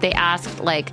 they asked, like,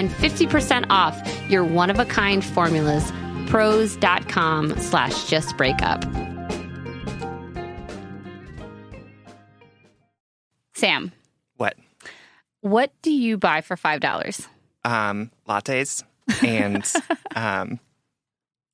50% off your one of a kind formulas. Prose.com slash just break up. Sam, What? what do you buy for five dollars? Um, lattes and um,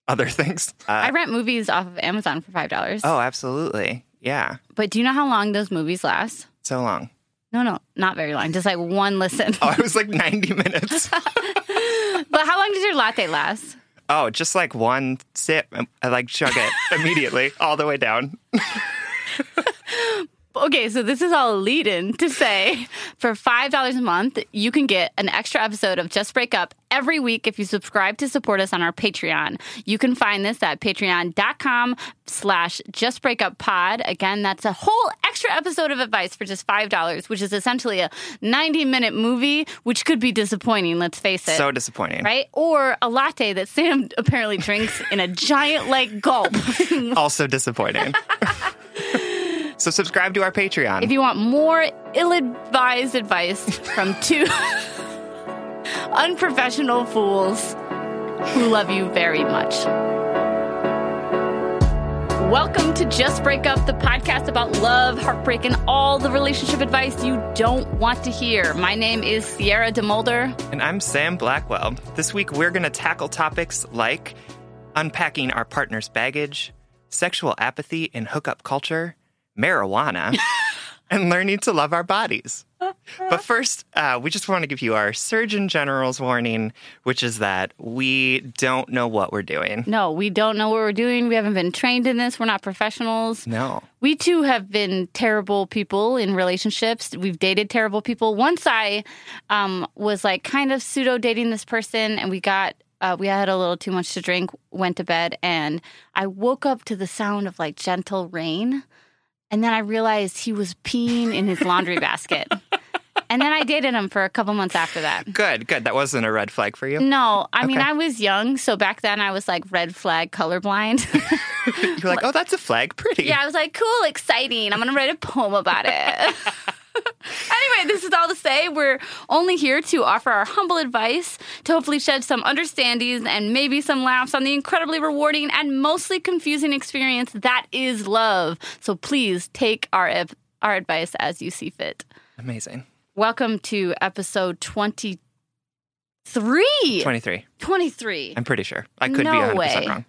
other things. I Uh, rent movies off of Amazon for five dollars. oh, absolutely. Yeah. But do you know how long those movies last? So long. No, no, not very long. Just like one listen. Oh, it was like 90 minutes. but how long does your latte last? Oh, just like one sip. I like chug it immediately all the way down. Okay, so this is all a lead in to say for $5 a month, you can get an extra episode of Just Break Up every week if you subscribe to support us on our Patreon. You can find this at patreon.com slash just break up pod. Again, that's a whole extra episode of advice for just $5, which is essentially a 90 minute movie, which could be disappointing, let's face it. So disappointing. Right? Or a latte that Sam apparently drinks in a giant like gulp. Also disappointing. so subscribe to our Patreon. If you want more ill advised advice from two unprofessional fools who love you very much. Welcome to Just Break Up, the podcast about love, heartbreak, and all the relationship advice you don't want to hear. My name is Sierra DeMolder. and I'm Sam Blackwell. This week we're going to tackle topics like unpacking our partner's baggage, sexual apathy in hookup culture, marijuana, and learning to love our bodies. But first, uh, we just want to give you our Surgeon General's warning, which is that we don't know what we're doing. No, we don't know what we're doing. We haven't been trained in this. We're not professionals. No. We too have been terrible people in relationships. We've dated terrible people. Once I um, was like kind of pseudo dating this person, and we got uh, we had a little too much to drink. Went to bed, and I woke up to the sound of like gentle rain, and then I realized he was peeing in his laundry basket. And then I dated him for a couple months after that. Good, good. That wasn't a red flag for you. No, I mean I was young, so back then I was like red flag colorblind. You're like, oh, that's a flag. Pretty. Yeah, I was like, cool, exciting. I'm going to write a poem about it. anyway, this is all to say we're only here to offer our humble advice to hopefully shed some understandings and maybe some laughs on the incredibly rewarding and mostly confusing experience that is love. So please take our, our advice as you see fit. Amazing. Welcome to episode 23. 23. 23. I'm pretty sure. I could No be 100% way. wrong.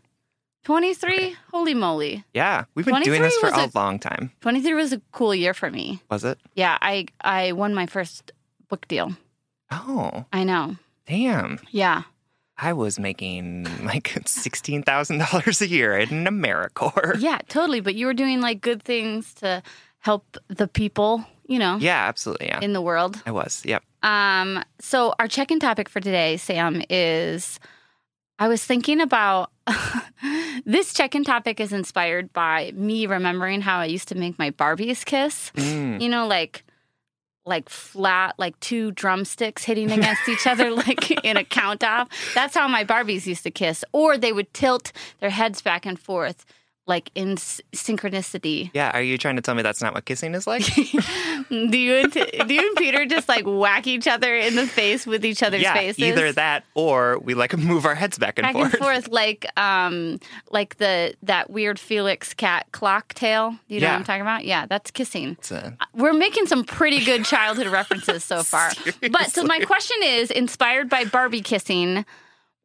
23? Holy moly. Yeah, we've been doing this for a a- long time. 23 was a cool year for me. Was it? Yeah, I I won my first book deal. Oh, I know. damn. Yeah. I was making like $16,000 a year in AmeriCorps. Yeah, totally. But you were doing like good things to help the people, you know, Yeah, absolutely. Yeah. in the world. I was. Yep. Um, so our check-in topic for today, Sam, is I was thinking about this check-in topic is inspired by me remembering how I used to make my Barbies kiss. Mm. You know, like like flat, like two drumsticks hitting against each other, like in a count off. That's how my Barbies used to kiss. Or they would tilt their heads back and forth, like in synchronicity. Yeah. Are you trying to tell me that's not what kissing is like? do you and do you and Peter just like whack each other in the face with each other's yeah. faces? Either that or we like move our heads back and forth. back forth. and forth like um like the that weird Felix cat clock tail. You know Yeah. what I'm talking about? Yeah, that's kissing. A- We're making some pretty good childhood references so far. But so my question is inspired by Barbie kissing,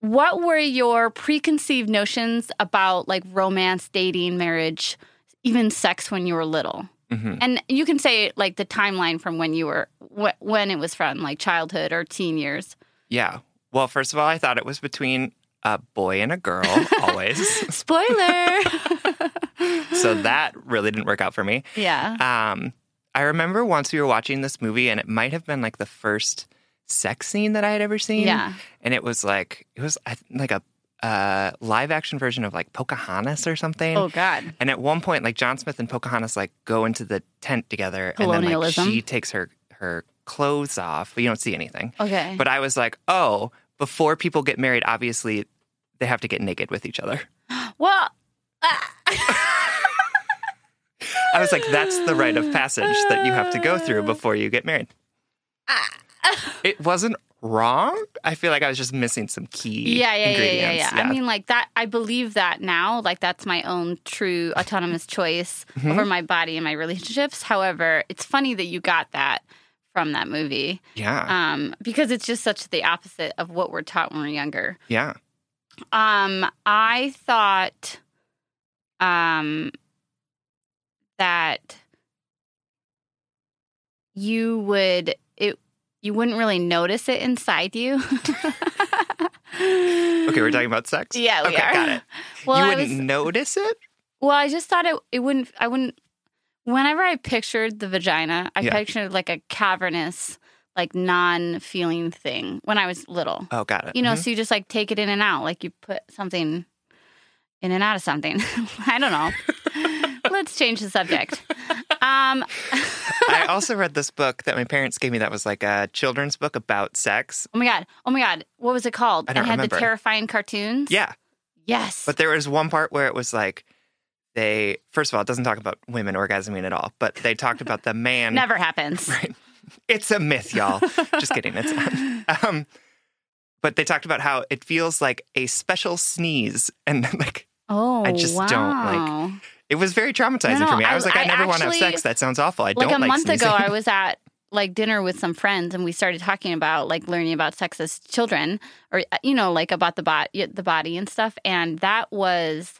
what were your preconceived notions about like romance, dating, marriage, even sex when you were little? Mhm. And you can say like the timeline from when you were wh- when it was from, like childhood or teen years. Yeah. Well, first of all, I thought it was between a boy and a girl, always. Spoiler. so that really didn't work out for me. yeah. Um, I remember once we were watching this movie, and it might have been like the first sex scene that I had ever seen. Yeah. And it was like, it was like a uh, live action version of like Pocahontas or something. Oh God. And at one point, like John Smith and Pocahontas like go into the tent together, and then like she takes her her clothes off, but you don't see anything. Okay. But I was like, oh, before people get married, obviously they have to get naked with each other. well. I was like, that's the rite of passage that you have to go through before you get married. It wasn't wrong. I feel like I was just missing some key yeah, yeah, yeah, yeah, ingredients. yeah. I mean, like that. I believe that now. Like that's my own true autonomous choice Mm-hmm. over my body and my relationships. However, it's funny that you got that from that movie, yeah, um, because it's just such the opposite of what we're taught when we're younger. yeah. Um, I thought, um, that you would it you wouldn't really notice it inside you. Okay, we're talking about sex. Yeah, we okay, are. got it. Well, you I wouldn't was notice it. well, I just thought it it wouldn't I wouldn't whenever I pictured the vagina, I Yeah. pictured like a cavernous, like non-feeling thing when I was little. Oh, got it. You know, Mhm. so you just like take it in and out, like you put something in and out of something. I don't know. Let's change the subject. Um, I also read this book that my parents gave me that was like a children's book about sex. oh my god, oh my god, what was it called? I don't it had remember. the terrifying cartoons. Yeah, Yes. but there was one part where it was like they first of all, it doesn't talk about women orgasming at all, but they talked about the man never happens. Right. It's a myth, y'all. Just kidding. It's not. Um, but they talked about how it feels like a special sneeze, and like Oh, I just wow. don't like- it was very traumatizing No, for me. I I- was like, I, I never want to have sex. That sounds awful. I like don't a like month sneezing. ago i was at like dinner with some friends and we started talking about like learning about sex as children or uh, you know like about the body the body and stuff and that was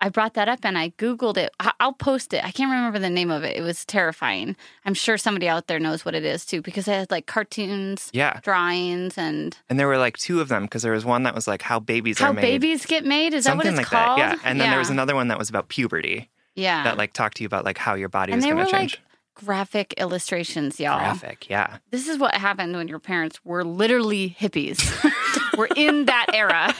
i brought that up and i googled it. I'll post it. I can't remember the name of it. It was terrifying. I'm sure somebody out there knows what it is too because it had like cartoons yeah, drawings and and there were like two of them because there was one that was like how babies how are made, babies get made? Is something that what it's like called that. Yeah, and then there was another one that was about puberty yeah. that like talked to you about like how your body and was going to change. like graphic illustrations y'all. Graphic, yeah. This is what happened when your parents were literally hippies. we're in that era.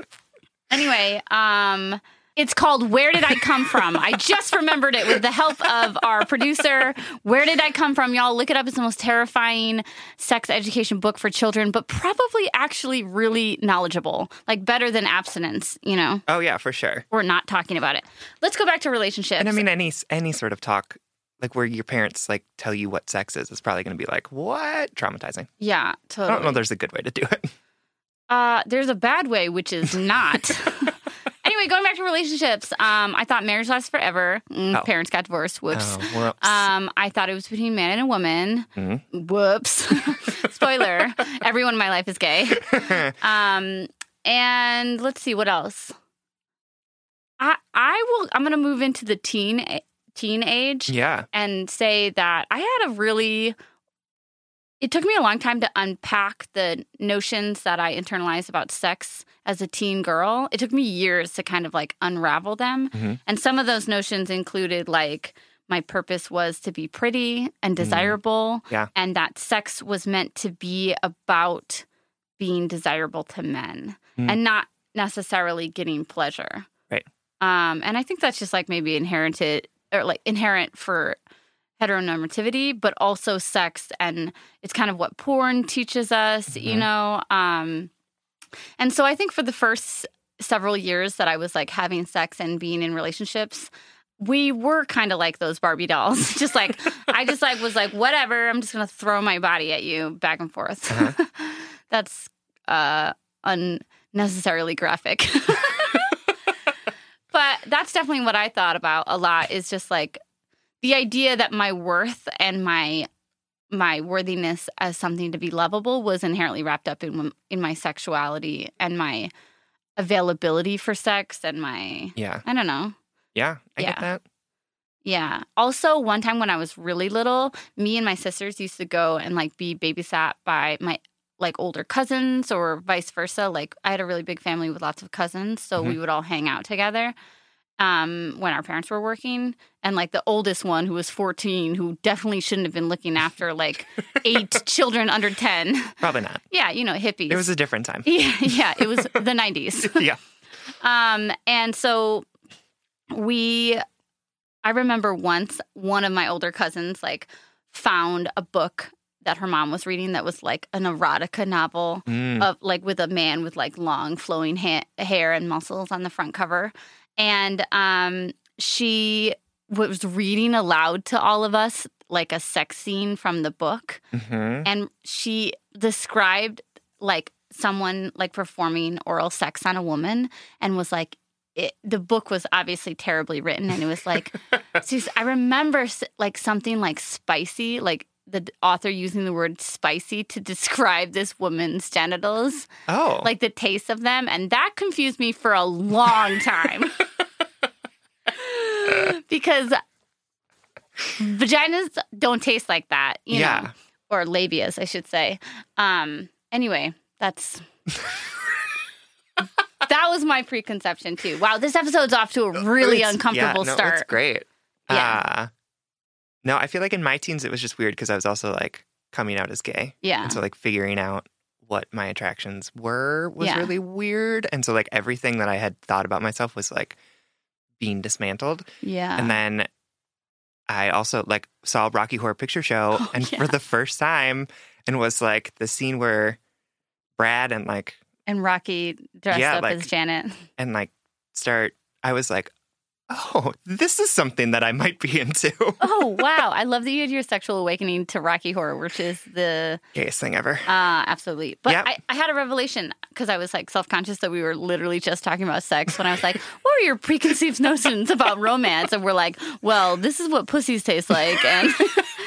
anyway, um it's called Where Did I Come From? I just remembered it with the help of our producer. Where Did I Come From? Y'all look it up. It's the most terrifying sex education book for children, but probably actually really knowledgeable. Like better than abstinence, you know, Oh yeah, for sure. We're not talking about it. Let's go back to relationships. And I mean, any any sort of talk, like where your parents like tell you what sex is, is probably going to be like what traumatizing. yeah, totally. I don't know. There's a good way to do it. Uh, there's a bad way, which is not. anyway, going back to relationships, um, I thought marriage lasts forever. Mm, Oh. Parents got divorced. Whoops. Oh, whoops. Um, I thought it was between man and a woman. Mhm. Whoops. Spoiler. Everyone in my life is gay. Um, and let's see what else. I I will. I'm gonna move into the teen teen age yeah. and say that I had a really. It took me a long time to unpack the notions that I internalized about sex as a teen girl. It took me years to kind of like unravel them. Mhm. And some of those notions included like my purpose was to be pretty and desirable. Yeah. And that sex was meant to be about being desirable to men Mm. and not necessarily getting pleasure. Right. Um, and I think that's just like maybe inherited or like inherent for heteronormativity, but also sex. And it's kind of what porn teaches us, you Mhm. know? Um, and so I think for the first several years that I was like having sex and being in relationships, we were kind of like those Barbie dolls. just like, I just like was like, whatever, I'm just going to throw my body at you back and forth. Uh-huh. That's uh, unnecessarily graphic. but that's definitely what I thought about a lot is just like the idea that my worth and my my worthiness as something to be lovable was inherently wrapped up in in my sexuality and my availability for sex and my Yeah. I don't know. Yeah. I get that. Yeah. Also, one time when I was really little, me and my sisters used to go and like be babysat by my like older cousins or vice versa. Like I had a really big family with lots of cousins, so we mm-hmm. would all hang out together um when our parents were working and like the oldest one who was 14 who definitely shouldn't have been looking after like eight children under 10 Probably not. yeah you know hippies It was a different time. yeah yeah it was the 90s yeah. um, and so we, I remember once one of my older cousins like found a book that her mom was reading that was like an erotica novel Mm. of like with a man with like long flowing ha- hair and muscles on the front cover, and um, she was reading aloud to all of us like a sex scene from the book Mhm. and she described like someone like performing oral sex on a woman and was like it, the book was obviously terribly written and it was like i remember like something like spicy like the author using the word spicy to describe this woman's genitals Oh. like the taste of them and that confused me for a long time because vaginas don't taste like that you yeah. know or labias, I should say. Um, anyway, that's that was my preconception too. Wow, this episode's off to a really It's- uncomfortable yeah, no, start. It's great. Yeah. Uh, no, I feel like in my teens it was just weird because I was also like coming out as gay. Yeah, And so like figuring out what my attractions were was Yeah. really weird. And so like everything that I had thought about myself was like being dismantled. yeah, And then I also like saw Rocky Horror Picture Show Oh, and yeah. for the first time and was like the scene where Brad and like and Rocky dressed Yeah, up like- as Janet. and like start I was like, "Oh, this is something that I might be into." Oh wow, I love that you had your sexual awakening to Rocky Horror, which is the Gayest thing ever. uh absolutely. But Yep. I, I had a revelation because I was like self conscious that we were literally just talking about sex when I was like, "What are your preconceived notions about romance?" And we're like, "Well, this is what pussies taste like." And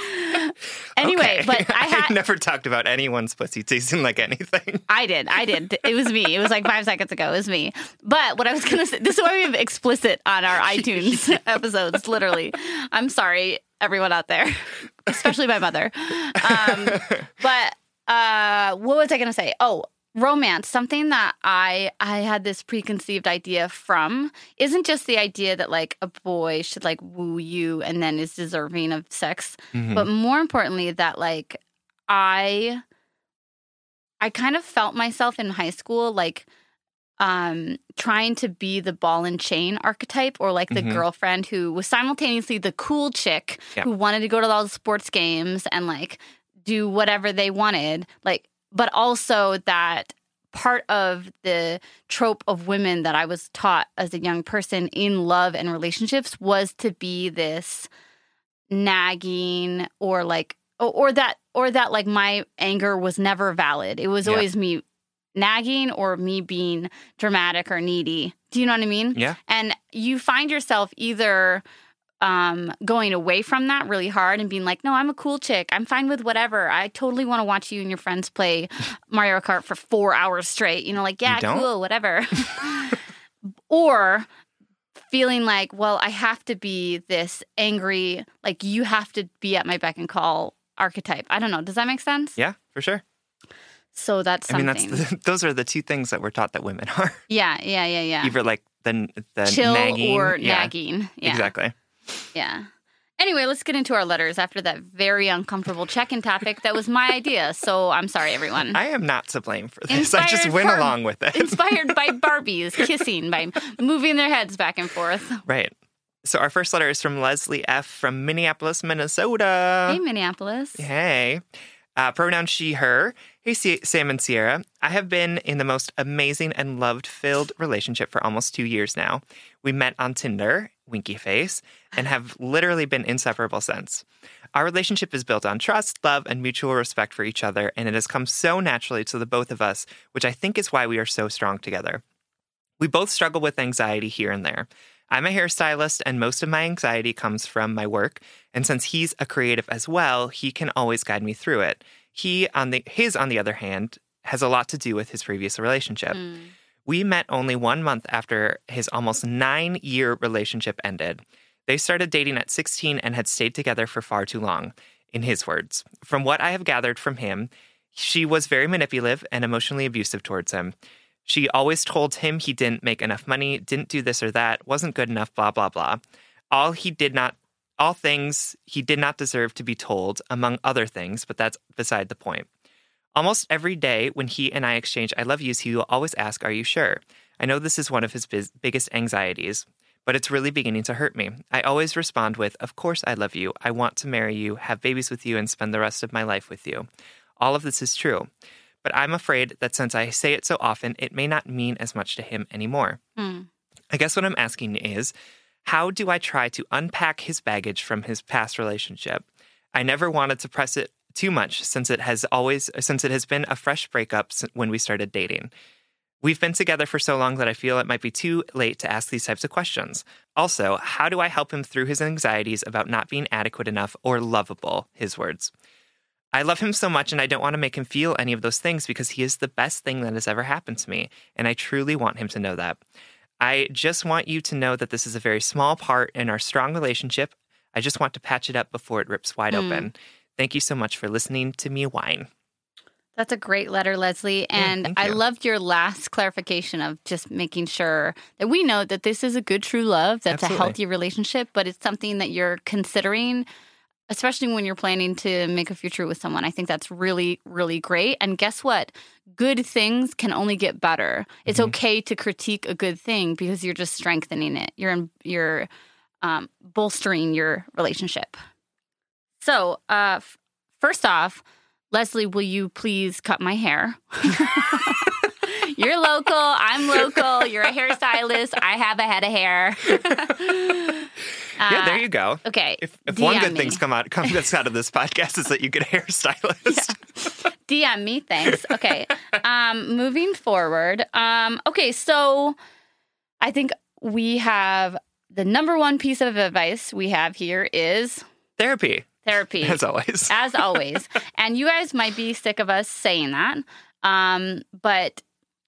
anyway, Okay. but I had never talked about anyone's pussy tasting like anything. I did. I did. It was me. It was like five seconds ago. It was me. But what I was going to say, this is why we have explicit on our iTunes episodes, literally. I'm sorry, everyone out there, especially my mother. Um, but uh, what was I going to say? Oh, romance something that i i had this preconceived idea from isn't just the idea that like a boy should like woo you and then is deserving of sex Mhm. but more importantly that like i i kind of felt myself in high school like um trying to be the ball and chain archetype or like the Mhm. girlfriend who was simultaneously the cool chick Yeah. who wanted to go to all the sports games and like do whatever they wanted like but also that part of the trope of women that I was taught as a young person in love and relationships was to be this nagging or like or, or that or that like my anger was never valid. It was Yeah. always me nagging or me being dramatic or needy. Do you know what I mean? Yeah. And you find yourself either um, going away from that really hard and being like, no, I'm a cool chick. I'm fine with whatever. I totally want to watch you and your friends play Mario Kart for four hours straight. You know, like, yeah, cool, whatever. or feeling like, well, I have to be this angry, like, you have to be at my beck and call archetype. I don't know. Does that make sense? Yeah, for sure. So that's I mean, that's the, those are the two things that we're taught that women are. yeah, yeah, yeah, yeah. Either like the the Chill nagging or yeah, nagging. Yeah. Exactly. Yeah. Anyway, let's get into our letters after that very uncomfortable check-in topic. That was my idea, so I'm sorry, everyone. I am not to blame for this. I just went for- along with it. Inspired by Barbies kissing by moving their heads back and forth. right. So our first letter is from Leslie F. from Minneapolis, Minnesota. hey, Minneapolis. Hey. Uh, pronoun she, her. Hey, Sam and Sierra. I have been in the most amazing and loved filled relationship for almost two years now. We met on Tinder, winky face, and have literally been inseparable since. Our relationship is built on trust, love, and mutual respect for each other, and it has come so naturally to the both of us, which I think is why we are so strong together. We both struggle with anxiety here and there. I'm a hairstylist, and most of my anxiety comes from my work. And since he's a creative as well, he can always guide me through it. He, on the his, on the other hand, has a lot to do with his previous relationship. Hmm. We met only one month after his almost nine year relationship ended. They started dating at 16 and had stayed together for far too long, in his words. From what I have gathered from him, she was very manipulative and emotionally abusive towards him. She always told him he didn't make enough money, didn't do this or that, wasn't good enough, blah, blah, blah. All he did not, all things he did not deserve to be told, among other things, but that's beside the point. Almost every day when he and I exchange I love yous, he will always ask, Are you sure? I know this is one of his biz- biggest anxieties, but it's really beginning to hurt me. I always respond with, Of course I love you. I want to marry you, have babies with you, and spend the rest of my life with you. All of this is true. But I'm afraid that since I say it so often, it may not mean as much to him anymore. Hmm. I guess what I'm asking is how do I try to unpack his baggage from his past relationship? I never wanted to press it too much since it has always since it has been a fresh breakup when we started dating. We've been together for so long that I feel it might be too late to ask these types of questions. Also, how do I help him through his anxieties about not being adequate enough or lovable? His words. I love him so much and I don't want to make him feel any of those things because he is the best thing that has ever happened to me. And I truly want him to know that. I just want you to know that this is a very small part in our strong relationship. I just want to patch it up before it rips wide hmm. open. Thank you so much for listening to me whine. That's a great letter, Leslie. And thank I loved your last clarification of just making sure that we know that this is a good, true love, that's Absolutely. a healthy relationship, but it's something that you're considering, especially when you're planning to make a future with someone. I think that's really, really great. And guess what? Good things can only get better. It's Mm-hmm. okay to critique a good thing because you're just strengthening it. You're you're um, bolstering your relationship. So, uh, f- first off, Leslie, will you please cut my hair? You're local. I'm local. You're a hairstylist. I have a head of hair. yeah, there you go. Uh, Okay. If, if one good me. thing's come out comes out of this podcast is that you get a hairstylist. DM me, thanks. Okay. um, moving forward. Um, okay, so I think we have the number one piece of advice we have here is Therapy, therapy. as always. as always. and you guys might be sick of us saying that. Um, but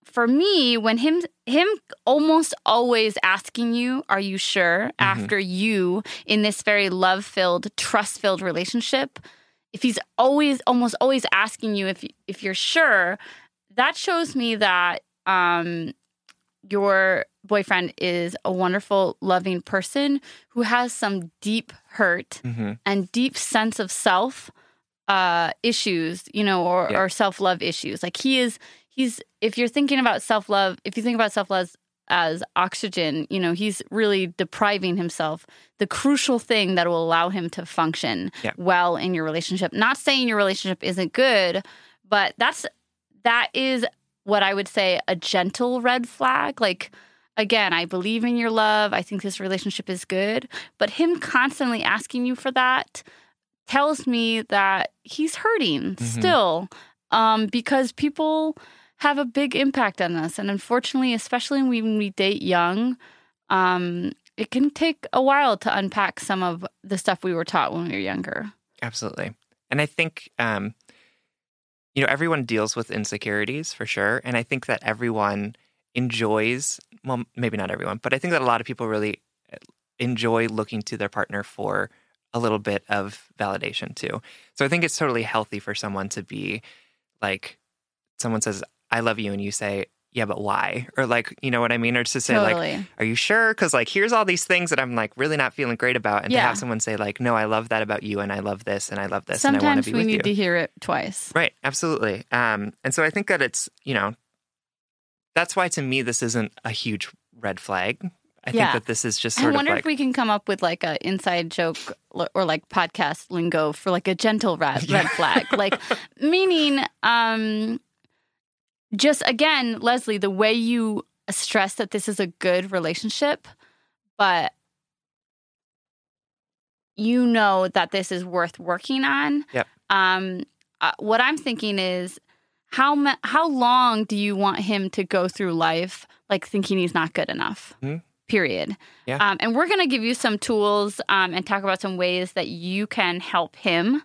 for me, when him him almost always asking you, "Are you sure?" after you in this very love filled, trust filled relationship, if he's always almost always asking you if if you're sure, that shows me that um, your boyfriend is a wonderful, loving person who has some deep hurt hmm and deep sense of self uh issues you know or, Yeah. or self-love issues like he is he's if you're thinking about self-love if you think about self-love as oxygen you know he's really depriving himself the crucial thing that will allow him to function Yeah. well in your relationship not saying your relationship isn't good but that's that is what i would say a gentle red flag like again i believe in your love i think this relationship is good but him constantly asking you for that tells me that he's hurting Mhm. still um, because people have a big impact on us. And unfortunately, especially when we date young, um, it can take a while to unpack some of the stuff we were taught when we were younger. Absolutely. And I think, um, you know, everyone deals with insecurities for sure. And I think that everyone enjoys, well, maybe not everyone, but I think that a lot of people really uh, enjoy looking to their partner for a little bit of validation too. So I think it's totally healthy for someone to be like, someone says, I love you, and you say, yeah, but why? Or like, you know what I mean? Or just to say Totally. like, are you sure? Because like, here's all these things that I'm like really not feeling great about, and to have someone say like, no, I love that about you, and I love this, and I love this, and I want to Sometimes be we with need you. to hear it twice. Right, absolutely. Um, and so I think that it's, you know, that's why to me this isn't a huge red flag. I Yeah. think that this is just I sort of wonder like if we can come up with like a inside joke or like podcast lingo for like a gentle red, red flag. Like meaning um just again, Leslie, the way you stress that this is a good relationship, but you know that this is worth working on. Yep. Um uh, what I'm thinking is how ma- how long do you want him to go through life like thinking he's not good enough? Mhm. Period. Yeah. Um, and we're going to give you some tools um, and talk about some ways that you can help him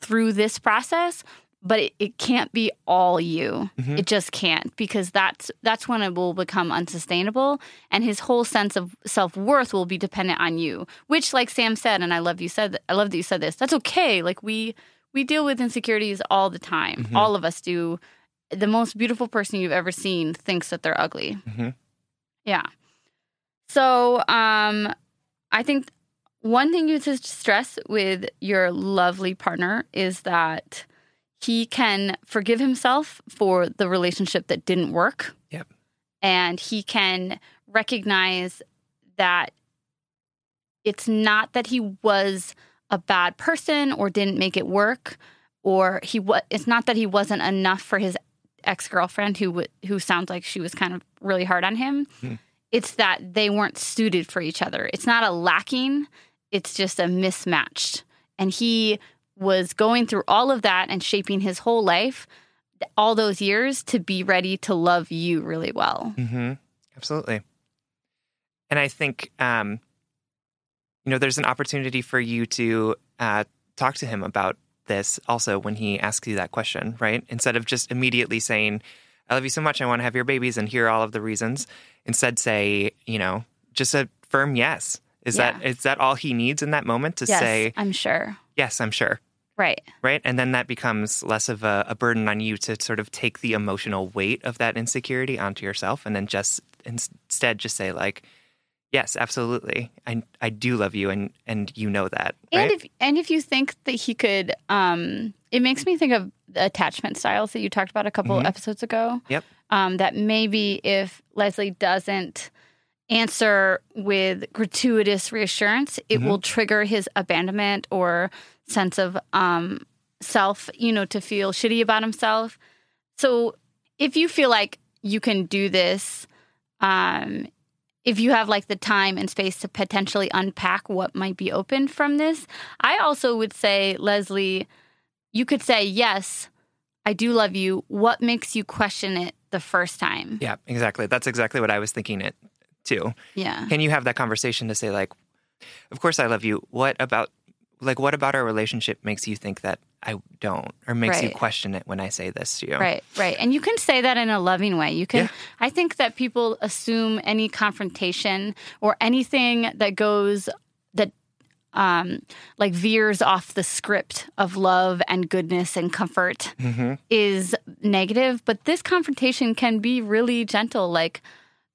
through this process. But it, it can't be all you. Mhm. It just can't because that's that's when it will become unsustainable, and his whole sense of self worth will be dependent on you. Which, like Sam said, and I love you said I love that you said this. That's okay. Like we we deal with insecurities all the time. Mhm. All of us do. The most beautiful person you've ever seen thinks that they're ugly. Mhm. Yeah. So, um, I think one thing you should stress with your lovely partner is that he can forgive himself for the relationship that didn't work. Yep. And he can recognize that it's not that he was a bad person or didn't make it work or he was it's not that he wasn't enough for his ex-girlfriend who w- who sounds like she was kind of really hard on him. Hmm. it's that they weren't suited for each other. It's not a lacking it's just a mismatched. And he was going through all of that and shaping his whole life all those years to be ready to love you really well. Hmm Absolutely. And I think, um, you know, there's an opportunity for you to uh, talk to him about this also when he asks you that question, right? Instead of just immediately saying, I love you so much, I want to have your babies, and here are all of the reasons. Instead, say, you know, just a firm yes. Is that Yeah. is that all he needs in that moment to yes say, i'm sure yes, I'm sure? right right? And then that becomes less of a, a burden on you to sort of take the emotional weight of that insecurity onto yourself, and then just instead just say like, "Yes, absolutely, I I do love you, and and you know that." Right? And if and if you think that he could, um, it makes me think of the attachment styles that you talked about a couple Mhm. episodes ago. Yep. Um, that maybe if Leslie doesn't answer with gratuitous reassurance, it Mhm. will trigger his abandonment or sense of um, self. You know, to feel shitty about himself. So if you feel like you can do this, um, if you have like the time and space to potentially unpack what might be open from this, I also would say, Leslie, you could say, Yes, I do love you. What makes you question it the first time? yeah, exactly. That's exactly what I was thinking it too. Yeah. Can you have that conversation to say like, "Of course I love you. What about like what about our relationship makes you think that I don't, or makes you question it when I say this to you?" Right, right. And you can say that in a loving way. You can Yeah. I think that people assume any confrontation or anything that goes that um like veers off the script of love and goodness and comfort hmm is negative, but this confrontation can be really gentle like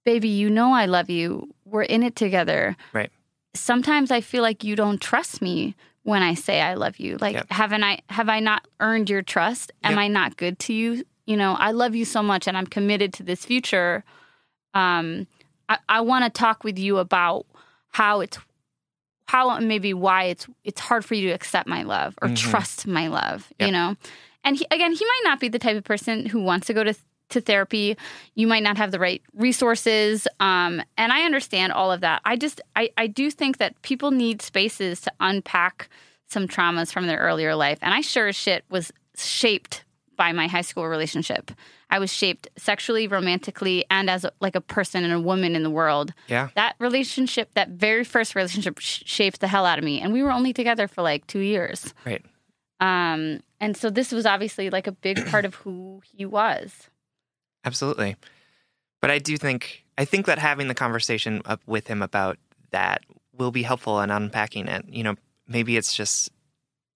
baby, you know I love you. We're in it together. Right. Sometimes I feel like you don't trust me when I say I love you. Like Yep. haven't I have I not earned your trust? Am Yep. I not good to you? You know, I love you so much and I'm committed to this future. Um I, I want to talk with you about how it's how maybe why it's it's hard for you to accept my love or Mhm. trust my love, Yep. you know. And he, again, he might not be the type of person who wants to go to to therapy. You might not have the right resources, um, and I understand all of that. I just I I do think that people need spaces to unpack some traumas from their earlier life, and I sure as shit was shaped by my high school relationship. I was shaped sexually, romantically, and as a, like a person and a woman in the world. Yeah. That relationship, that very first relationship, sh- shaped the hell out of me, and we were only together for like two years. Right. Um, and so this was obviously like a big part of who he was. Absolutely. But I do think I think that having the conversation up with him about that will be helpful in unpacking it. You know, maybe it's just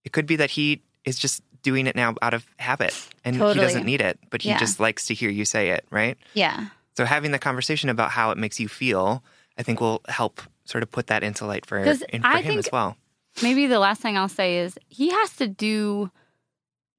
it could be that he is just doing it now out of habit and he doesn't need it, but he Yeah. just likes to hear you say it, right? Yeah. So having the conversation about how it makes you feel, I think will help sort of put that into light for, in, for I him as well. maybe the last thing I'll say is he has to do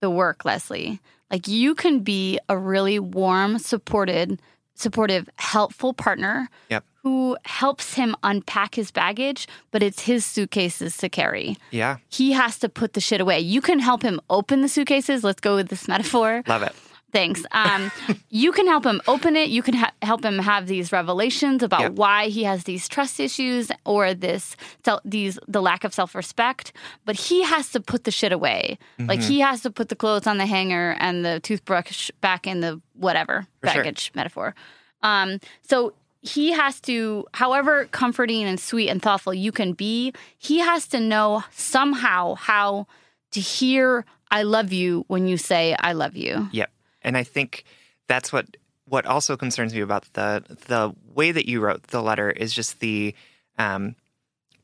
the work, Leslie. Like you can be a really warm, supported, supportive, helpful partner Yep. who helps him unpack his baggage, but it's his suitcases to carry. Yeah. He has to put the shit away. You can help him open the suitcases. Let's go with this metaphor. Love it. Thanks. Um, you can help him open it. You can ha- help him have these revelations about Yep. why he has these trust issues or this these the lack of self respect. But he has to put the shit away. Like Mm-hmm. he has to put the clothes on the hanger and the toothbrush back in the whatever For sure. baggage metaphor. Um, so he has to, however comforting and sweet and thoughtful you can be, he has to know somehow how to hear "I love you" when you say "I love you." Yep. And I think that's what what also concerns me about the the way that you wrote the letter is just the um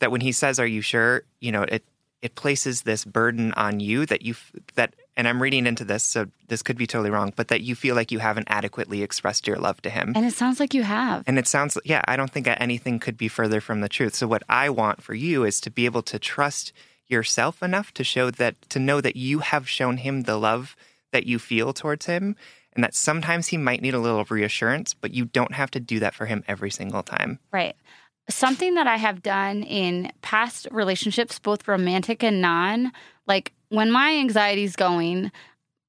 that when he says are you sure you know it it places this burden on you that you that and I'm reading into this so this could be totally wrong but that you feel like you haven't adequately expressed your love to him And it sounds like you have. and it sounds, yeah, I don't think anything could be further from the truth. So, what I want for you is to be able to trust yourself enough to show that, to know that you have shown him the love that you feel towards him, and that sometimes he might need a little reassurance, but you don't have to do that for him every single time. Right. Something that I have done in past relationships, both romantic and non, like when my anxiety's going,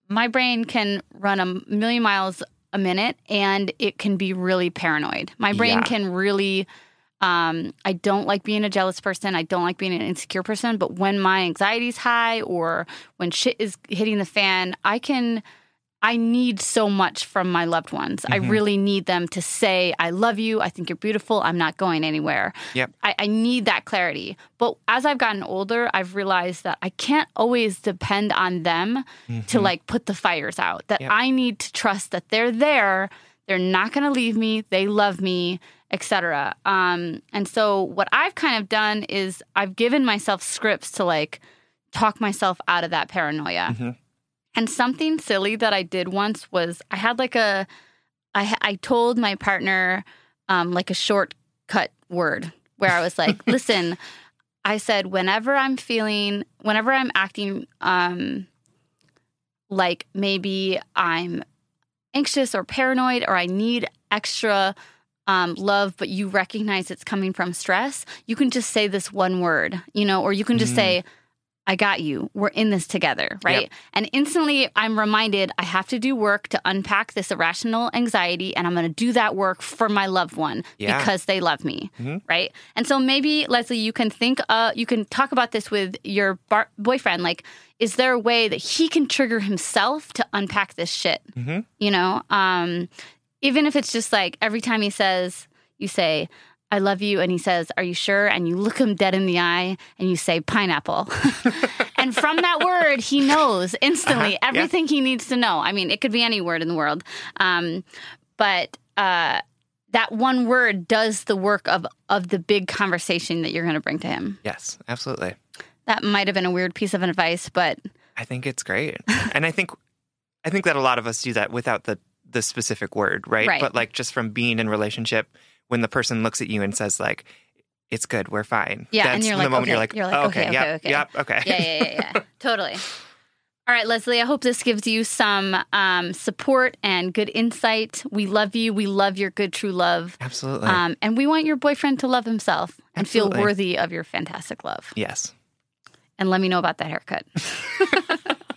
my brain can run a million miles a minute and it can be really paranoid. My brain Yeah. can really um, I don't like being a jealous person. I don't like being an insecure person. But when my anxiety's high or when shit is hitting the fan, I can, I need so much from my loved ones. I Mhm. really need them to say, I love you. I think you're beautiful. I'm not going anywhere. Yep. I, I need that clarity. But as I've gotten older, I've realized that I can't always depend on them to Mhm. like put the fires out. That Yep. I need to trust that they're there. They're not going to leave me. They love me, etc. Um, and so what I've kind of done is I've given myself scripts to like talk myself out of that paranoia. Mhm. And something silly that I did once was I had like a I I told my partner um, like a shortcut word where I was like, "Listen, I said whenever I'm feeling, whenever I'm acting um, like maybe I'm anxious or paranoid or I need extra um, love, but you recognize it's coming from stress, you can just say this one word, you know, or you can just Mm. say, I got you. We're in this together, right? Yep. And instantly I'm reminded I have to do work to unpack this irrational anxiety, and I'm going to do that work for my loved one Yeah. because they love me, Mhm. right? And so maybe, Leslie, you can think, uh, you can talk about this with your bar- boyfriend. Like, is there a way that he can trigger himself to unpack this shit? Mhm. You know, um, even if it's just like every time he says, you say, I love you. And he says, Are you sure? And you look him dead in the eye and you say, Pineapple. and from that word, he knows instantly Uh-huh, yeah. everything he needs to know. I mean, it could be any word in the world. Um, but uh, that one word does the work of, of the big conversation that you're going to bring to him. Yes, absolutely. That might have been a weird piece of advice, but I think it's great. and I think I think that a lot of us do that without the the specific word, right? Right. But like just from being in relationship when the person looks at you and says like it's good, we're fine. Yeah, and That's you're the like, moment you're like, you're like, oh, okay, okay, okay, yep, okay. yep, okay. yeah, yeah, yeah, yeah. totally. All right, Leslie, I hope this gives you some um, support and good insight. We love you. We love your good, true love. Absolutely. Um, and we want your boyfriend to love himself and Absolutely. feel worthy of your fantastic love. yes. And let me know about that haircut.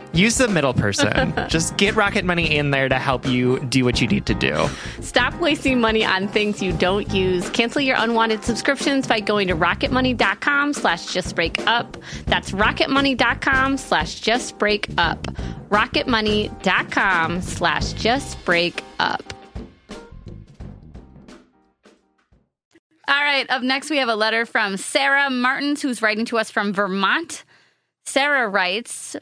use the middle person. just get Rocket Money in there to help you do what you need to do. Stop wasting money on things you don't use. Cancel your unwanted subscriptions by going to rocketmoney.com slash justbreakup. That's rocketmoney.com slash justbreakup. rocketmoney.com slash justbreakup. All right, up next we have a letter from Sarah Martins, who's writing to us from Vermont. Sarah writes,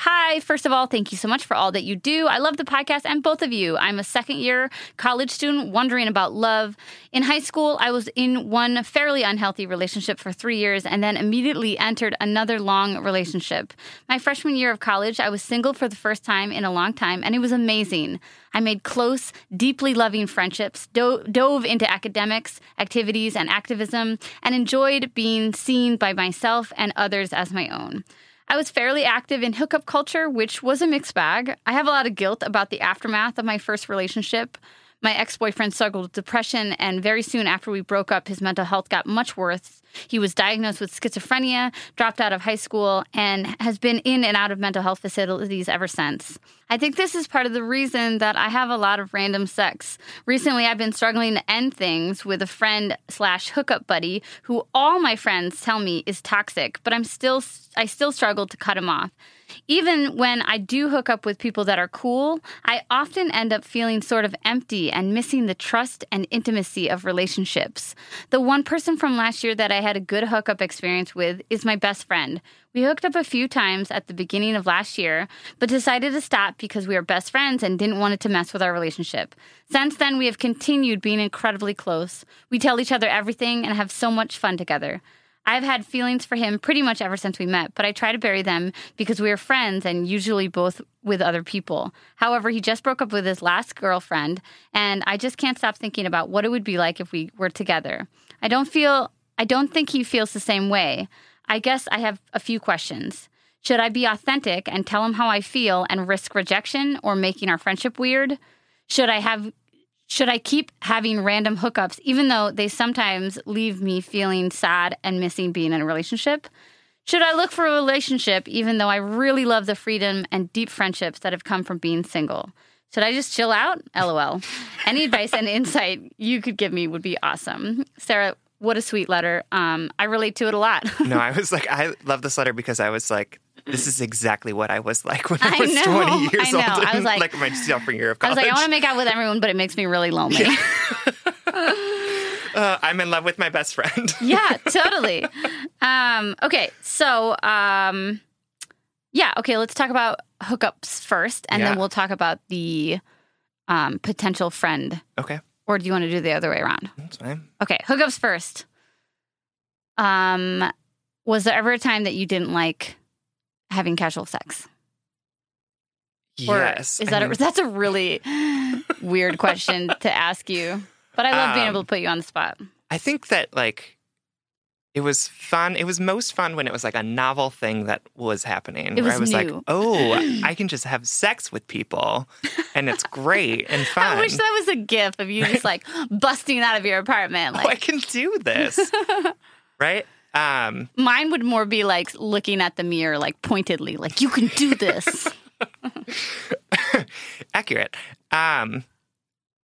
Hi, first of all, thank you so much for all that you do. I love the podcast and both of you. I'm a second year college student wondering about love. In high school, I was in one fairly unhealthy relationship for three years and then immediately entered another long relationship. My freshman year of college, I was single for the first time in a long time, and it was amazing. I made close, deeply loving friendships, do- dove into academics, activities, and activism, and enjoyed being seen by myself and others as my own. I was fairly active in hookup culture, which was a mixed bag. I have a lot of guilt about the aftermath of my first relationship. My ex boyfriend struggled with depression, and very soon after we broke up, his mental health got much worse. He was diagnosed with schizophrenia, dropped out of high school, and has been in and out of mental health facilities ever since. I think this is part of the reason that I have a lot of random sex. Recently, I've been struggling to end things with a friend slash hookup buddy who all my friends tell me is toxic, but I'm still I still struggle to cut him off. Even when I do hook up with people that are cool, I often end up feeling sort of empty and missing the trust and intimacy of relationships. The one person from last year that I had a good hookup experience with is my best friend. We hooked up a few times at the beginning of last year, but decided to stop because we are best friends and didn't want it to mess with our relationship. Since then, we have continued being incredibly close. We tell each other everything and have so much fun together. I've had feelings for him pretty much ever since we met, but I try to bury them because we are friends and usually both with other people. However, he just broke up with his last girlfriend, and I just can't stop thinking about what it would be like if we were together. I don't feel I don't think he feels the same way. I guess I have a few questions. Should I be authentic and tell him how I feel and risk rejection or making our friendship weird? Should I have should I keep having random hookups, even though they sometimes leave me feeling sad and missing being in a relationship? Should I look for a relationship, even though I really love the freedom and deep friendships that have come from being single? Should I just chill out? LOL. Any advice and insight you could give me would be awesome. Sarah, what a sweet letter. Um, I relate to it a lot. no, I was like, I love this letter because I was like, this is exactly what I was like when I, I was know, 20 years I old. I was like- like my sophomore year of college. I was like, I want to make out with everyone, but it makes me really lonely. uh, I'm in love with my best friend. yeah, totally. Um, okay, so um, yeah, okay, let's talk about hookups first, and then we'll talk about the um, potential friend. okay, Or do you want to do the other way around? that's fine. Okay, hookups first. Um, was there ever a time that you didn't like having casual sex? Or yes. Is I that a, that's a really weird question to ask you? But I love being Um, able to put you on the spot. I think that like it was fun. It was most fun when it was like a novel thing that was happening. It where I was was new. like, oh, I can just have sex with people and it's great and fun. I wish that was a gif of you just like busting out of your apartment. oh, I can do this. right? Um, mine would more be like looking at the mirror, like pointedly, like you can do this. accurate. Um,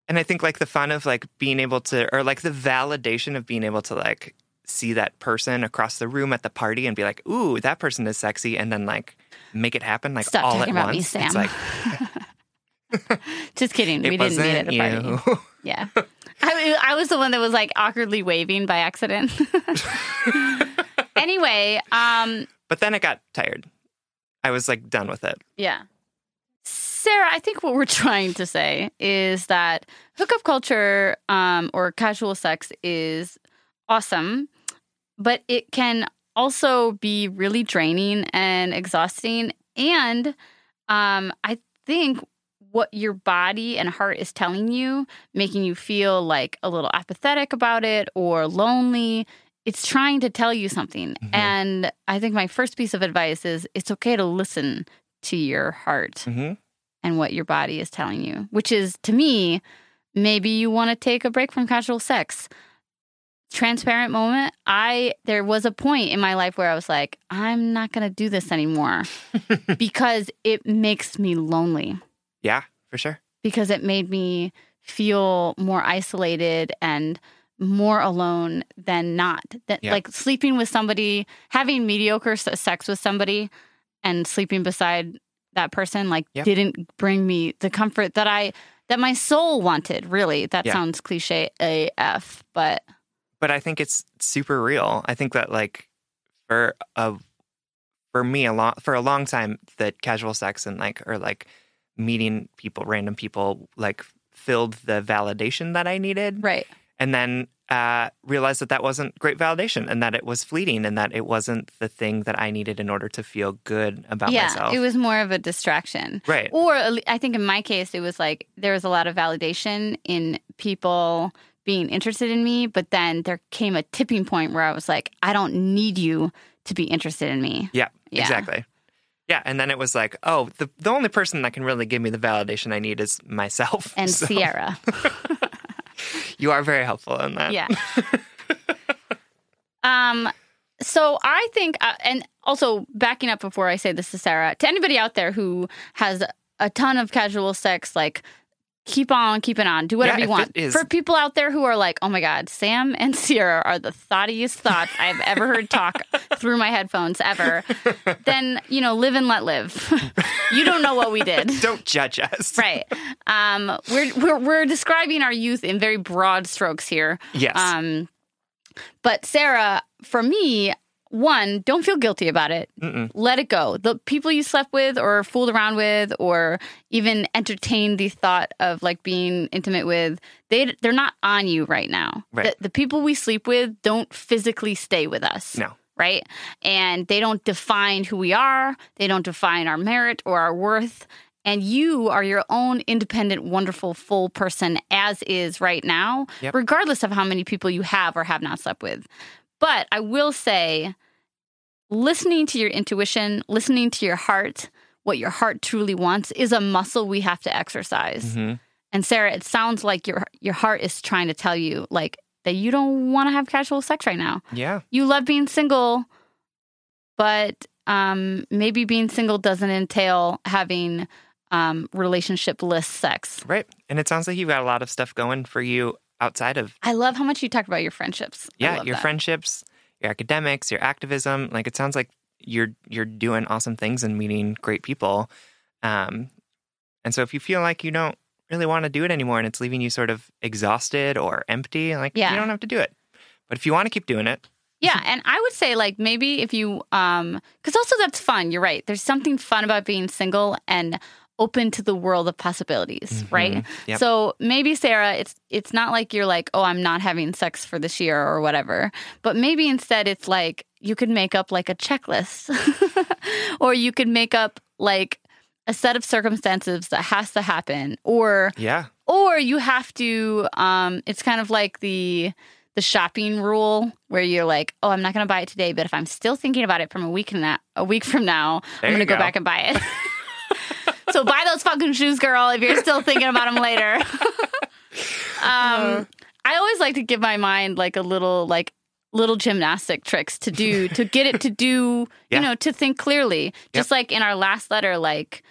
and I think like the fun of like being able to, or like the validation of being able to like see that person across the room at the party and be like, ooh, that person is sexy, and then like make it happen like Stop all talking at about me, once. Sam. It's like just kidding. it we didn't meet at a party. you. Yeah. I, I was the one that was like awkwardly waving by accident. anyway, um, but then it got tired. I was like done with it. yeah. Sarah, I think what we're trying to say is that hookup culture um, or casual sex is awesome, but it can also be really draining and exhausting. And um, I think what your body and heart is telling you, making you feel like a little apathetic about it or lonely, it's trying to tell you something. Mhm. And I think my first piece of advice is it's okay to listen to your heart hmm and what your body is telling you, which is to me, maybe you want to take a break from casual sex. Transparent moment. I there was a point in my life where I was like, I'm not going to do this anymore because it makes me lonely Yeah, for sure. because it made me feel more isolated and more alone than not. That Yeah. like sleeping with somebody, having mediocre sex with somebody, and sleeping beside that person like didn't bring me the comfort that I that my soul wanted. Really, that Yeah. sounds cliche AF, but but I think it's super real. I think that like for a for me a long for a long time that casual sex and like or like meeting people, random people, like filled the validation that I needed, right. and then uh, realized that that wasn't great validation and that it was fleeting and that it wasn't the thing that I needed in order to feel good about yeah, myself. it was more of a distraction. right. Or I think in my case, it was like there was a lot of validation in people being interested in me, but then there came a tipping point where I was like, I don't need you to be interested in me. Yeah, Yeah. exactly. Yeah, and then it was like, oh, the the only person that can really give me the validation I need is myself. And So Sierra. you are very helpful in that. yeah. um, so I think, uh, and also backing up before I say this to Sarah, to anybody out there who has a ton of casual sex, like keep on keeping on. Do whatever Yeah, you want. is- For people out there who are like, oh my God, Sam and Sierra are the thoughtiest thoughts I've ever heard talk through my headphones ever, then, you know, live and let live. you don't know what we did. Don't judge us. Right. Um, we're, we're, we're describing our youth in very broad strokes here. Yes. Um, but Sarah, for me, one, don't feel guilty about it. Mm-mm. Let it go. The people you slept with or fooled around with or even entertained the thought of like being intimate with, they they're not on you right now. Right. The, the people we sleep with don't physically stay with us. No. Right? And they don't define who we are. They don't define our merit or our worth. And you are your own independent, wonderful, full person as is right now, Yep. regardless of how many people you have or have not slept with. But I will say, listening to your intuition, listening to your heart, what your heart truly wants is a muscle we have to exercise. Mhm. And Sarah, it sounds like your your heart is trying to tell you like that you don't want to have casual sex right now. Yeah. You love being single, but um, maybe being single doesn't entail having um, relationship-less sex. Right. And it sounds like you've got a lot of stuff going for you outside of I love how much you talk about your friendships. Yeah, your that. friendships, your academics, your activism. Like it sounds like you're you're doing awesome things and meeting great people. Um, and so if you feel like you don't really want to do it anymore and it's leaving you sort of exhausted or empty, like Yeah. you don't have to do it. But if you want to keep doing it, Yeah, and I would say like maybe if you um cuz also that's fun, you're right. There's something fun about being single and open to the world of possibilities, right? Mhm. Yep. So maybe Sarah, it's it's not like you're like, "Oh, I'm not having sex for this year or whatever." But maybe instead it's like you could make up like a checklist. or you could make up like a set of circumstances that has to happen or yeah, or you have to um it's kind of like the the shopping rule where you're like oh i'm not going to buy it today but if i'm still thinking about it from a week from now a week from now There i'm going to go go. back and buy it so buy those fucking shoes girl if you're still thinking about them later um i always like to give my mind like a little like little gymnastic tricks to do to get it to do Yeah. you know to think clearly just like in our last letter like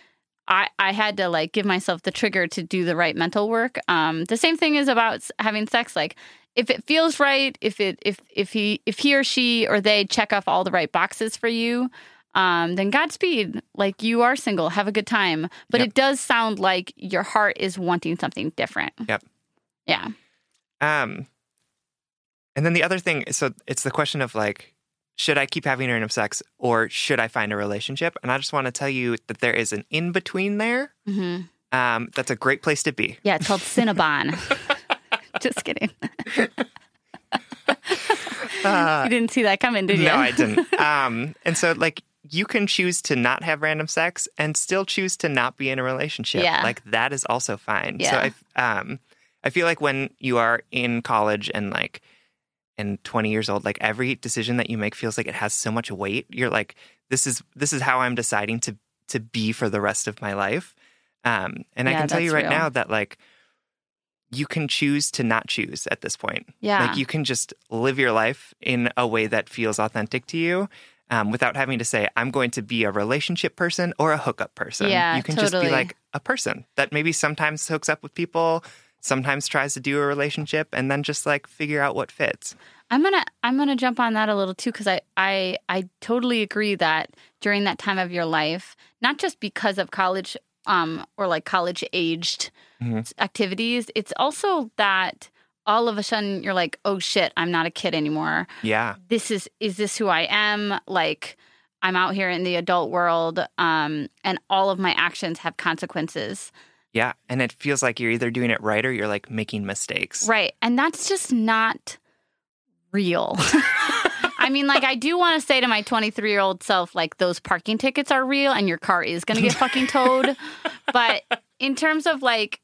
I, I had to like give myself the trigger to do the right mental work. Um, the same thing is about having sex. Like if it feels right, if it if if he if he or she or they check off all the right boxes for you, um, then Godspeed. Like you are single, have a good time. But Yep. it does sound like your heart is wanting something different. Yep. Yeah. Um, and then the other thing, so it's the question of like, should I keep having random sex or should I find a relationship? And I just want to tell you that there is an in between there. hmm Um, that's a great place to be. Yeah. It's called Cinnabon. Just kidding. Uh, you didn't see that coming, did you? no, I didn't. Um, and so like you can choose to not have random sex and still choose to not be in a relationship. Yeah. Like that is also fine. Yeah. So I, um, I feel like when you are in college and like and 20 years old like every decision that you make feels like it has so much weight you're like this is this is how i'm deciding to to be for the rest of my life um and i can tell you right real. now that like you can choose to not choose at this point Yeah. like you can just live your life in a way that feels authentic to you um, without having to say i'm going to be a relationship person or a hookup person. Yeah, you can just be like a person that maybe sometimes hooks up with people sometimes tries to do a relationship and then just like figure out what fits. I'm gonna I'm gonna jump on that a little too because I, I I totally agree that during that time of your life, not just because of college um or like college aged Mhm. activities, it's also that all of a sudden you're like, oh shit, I'm not a kid anymore. yeah This is is this who I am? Like I'm out here in the adult world, um, and all of my actions have consequences. Yeah. And it feels like you're either doing it right or you're like making mistakes. Right. And that's just not real. I mean, like, I do want to say to my 23 year old self, like, those parking tickets are real and your car is going to get fucking towed. But in terms of like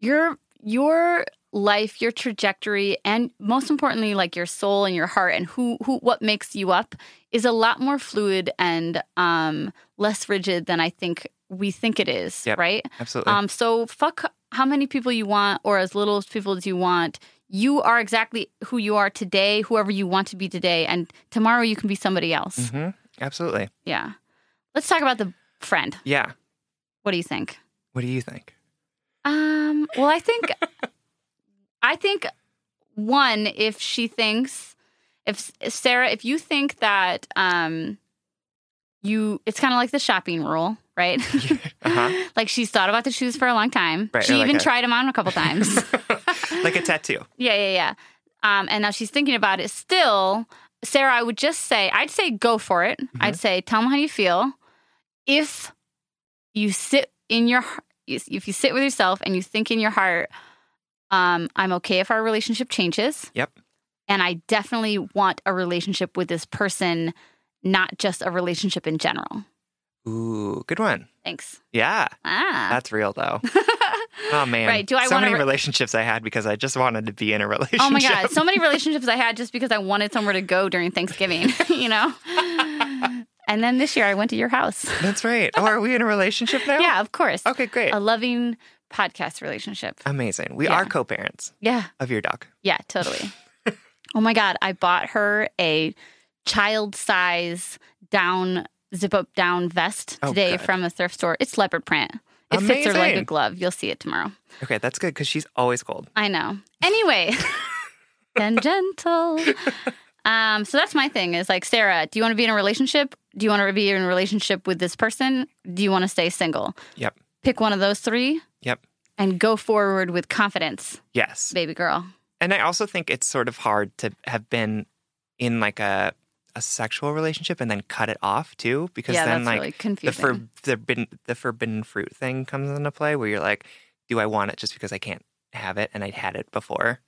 your, your, life your trajectory and most importantly like your soul and your heart and who who what makes you up is a lot more fluid and um less rigid than i think we think it is Yep. right Absolutely. um, so fuck how many people you want or as little people as you want. You are exactly who you are today, whoever you want to be today, and tomorrow you can be somebody else. hmm Absolutely. Yeah. Let's talk about the friend. Yeah. What do you think? What do you think? Um, well, I think, I think one, if she thinks, if Sarah, if you think that, um, you, it's kind of like the shopping rule, right? Uh-huh. like she's thought about the shoes for a long time. Right, She like even a- tried them on a couple times. like a tattoo. Yeah, yeah, yeah. Um, and now she's thinking about it still. Sarah, I would just say, I'd say go for it. Mm-hmm. I'd say, tell them how you feel. If you sit in your, if you sit with yourself and you think in your heart, um, I'm okay if our relationship changes. Yep. And I definitely want a relationship with this person, not just a relationship in general. Ooh, good one. Thanks. Yeah, Ah. that's real though. Oh man, Right, do I so many re- relationships I had because I just wanted to be in a relationship. Oh my god, so many relationships I had just because I wanted somewhere to go during Thanksgiving, you know? And then this year I went to your house. That's right. Oh, are we in a relationship now? Yeah, of course. Okay, great. A loving podcast relationship. Amazing. We Yeah. are co-parents Yeah. of your dog. Yeah, totally. oh my god, I bought her a child size down zip up down vest Oh, today good. from a thrift store. It's leopard print. It fits her like a glove. You'll see it tomorrow. Okay, that's good because she's always cold. I know. Anyway, tangential. Um, so that's my thing is like, Sarah, do you want to be in a relationship? Do you want to be in a relationship with this person? Do you want to stay single? Yep. Pick one of those three Yep. and go forward with confidence, Yes. baby girl. And I also think it's sort of hard to have been in like a a sexual relationship and then cut it off too because yeah, then like really the for, the forbidden the forbidden fruit thing comes into play where you're like, do I want it just because I can't have it and I'd had it before?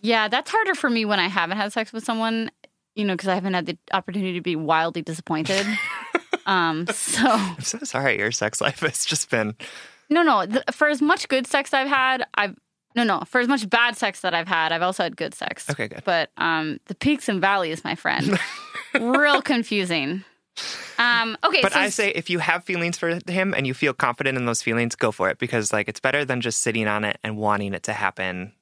yeah, that's harder for me when I haven't had sex with someone, you know, because I haven't had the opportunity to be wildly disappointed. um, so I'm so sorry your sex life has just been No, no. Th- for as much good sex I've had, I've no, no. For as much bad sex that I've had, I've also had good sex. Okay, good. But um, the peaks and valleys, my friend, real confusing. Um, okay, But so I say if you have feelings for him and you feel confident in those feelings, go for it because like it's better than just sitting on it and wanting it to happen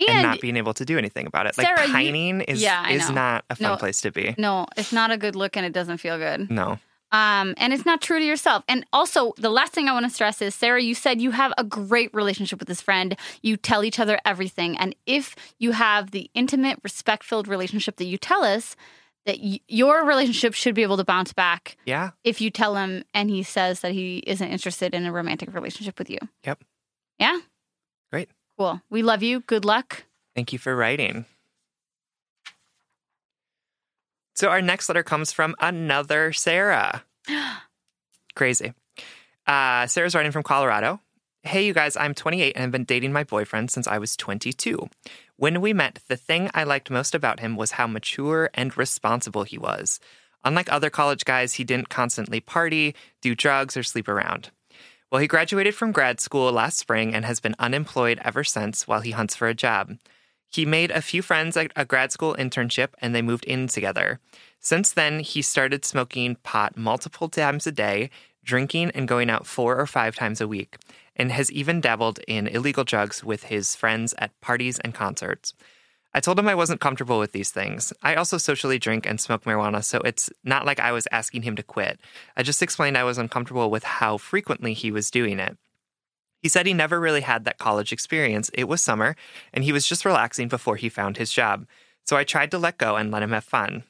and, and not being able to do anything about it. Like Sarah, you- pining is Yeah, is not a fun No. place to be. no, it's not a good look, and it doesn't feel good. No. Um, and it's not true to yourself. And also, the last thing I want to stress is, Sarah, you said you have a great relationship with this friend. You tell each other everything, and if you have the intimate, respect-filled relationship that you tell us, that y- your relationship should be able to bounce back Yeah. if you tell him and he says that he isn't interested in a romantic relationship with you. Yep. Yeah? Great. Cool. We love you. Good luck. Thank you for writing. So our next letter comes from another Sarah. Crazy. Uh, Sarah's writing from Colorado. Hey, you guys, I'm 28 and have been dating my boyfriend since I was 22. When we met, the thing I liked most about him was how mature and responsible he was. Unlike other college guys, he didn't constantly party, do drugs, or sleep around. Well, he graduated from grad school last spring and has been unemployed ever since while he hunts for a job. He made a few friends at a grad school internship and they moved in together. Since then, he started smoking pot multiple times a day, drinking and going out four or five times a week, and has even dabbled in illegal drugs with his friends at parties and concerts. I told him I wasn't comfortable with these things. I also socially drink and smoke marijuana, so it's not like I was asking him to quit. I just explained I was uncomfortable with how frequently he was doing it. He said he never really had that college experience. It was summer, and he was just relaxing before he found his job. So I tried to let go and let him have fun.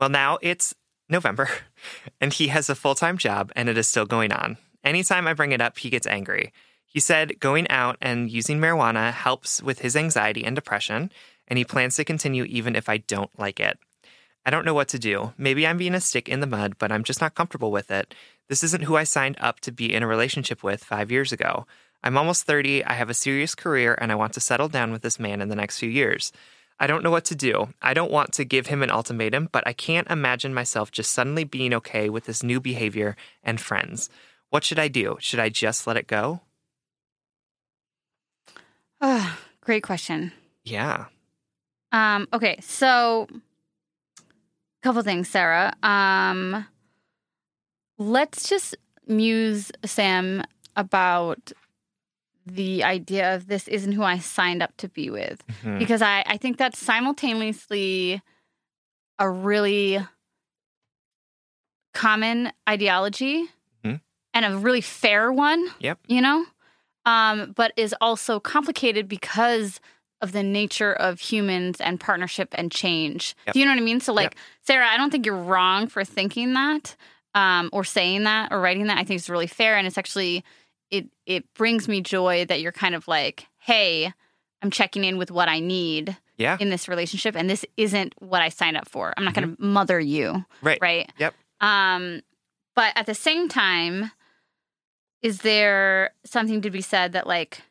Well, now it's November, and he has a full time job, and it is still going on. Anytime I bring it up, he gets angry. He said going out and using marijuana helps with his anxiety and depression, and he plans to continue even if I don't like it. I don't know what to do. Maybe I'm being a stick in the mud, but I'm just not comfortable with it. This isn't who I signed up to be in a relationship with five years ago. I'm almost 30, I have a serious career, and I want to settle down with this man in the next few years. I don't know what to do. I don't want to give him an ultimatum, but I can't imagine myself just suddenly being okay with this new behavior and friends. What should I do? Should I just let it go? Ah, great question. Yeah. Um, okay, so a couple things, Sarah. Um, let's just muse Sam about the idea of this isn't who I signed up to be with. Mhm. Because I, I think that's simultaneously a really common ideology Mhm. and a really fair one. Yep. You know? um, but is also complicated because of the nature of humans and partnership and change. Yep. Do you know what I mean? So, like, Yep. Sarah, I don't think you're wrong for thinking that um, or saying that or writing that. I think is really fair, and it's actually it it brings me joy that you're kind of like, hey, I'm checking in with what I need Yeah. in this relationship, and this isn't what I signed up for. I'm not going to mother you, Right. right? Yep. Um, but at the same time, is there something to be said that like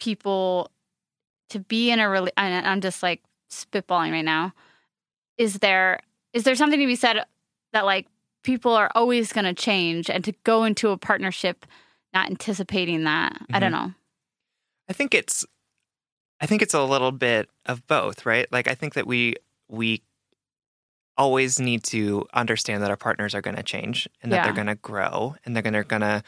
people to be in a really? I'm just like spitballing right now. Is there is there something to be said that like people are always going to change and to go into a partnership not anticipating that? I don't know. I think it's I think it's a little bit of both, right? Like I think that we we always need to understand that our partners are going to change and that Yeah. they're going to grow and they're going to going to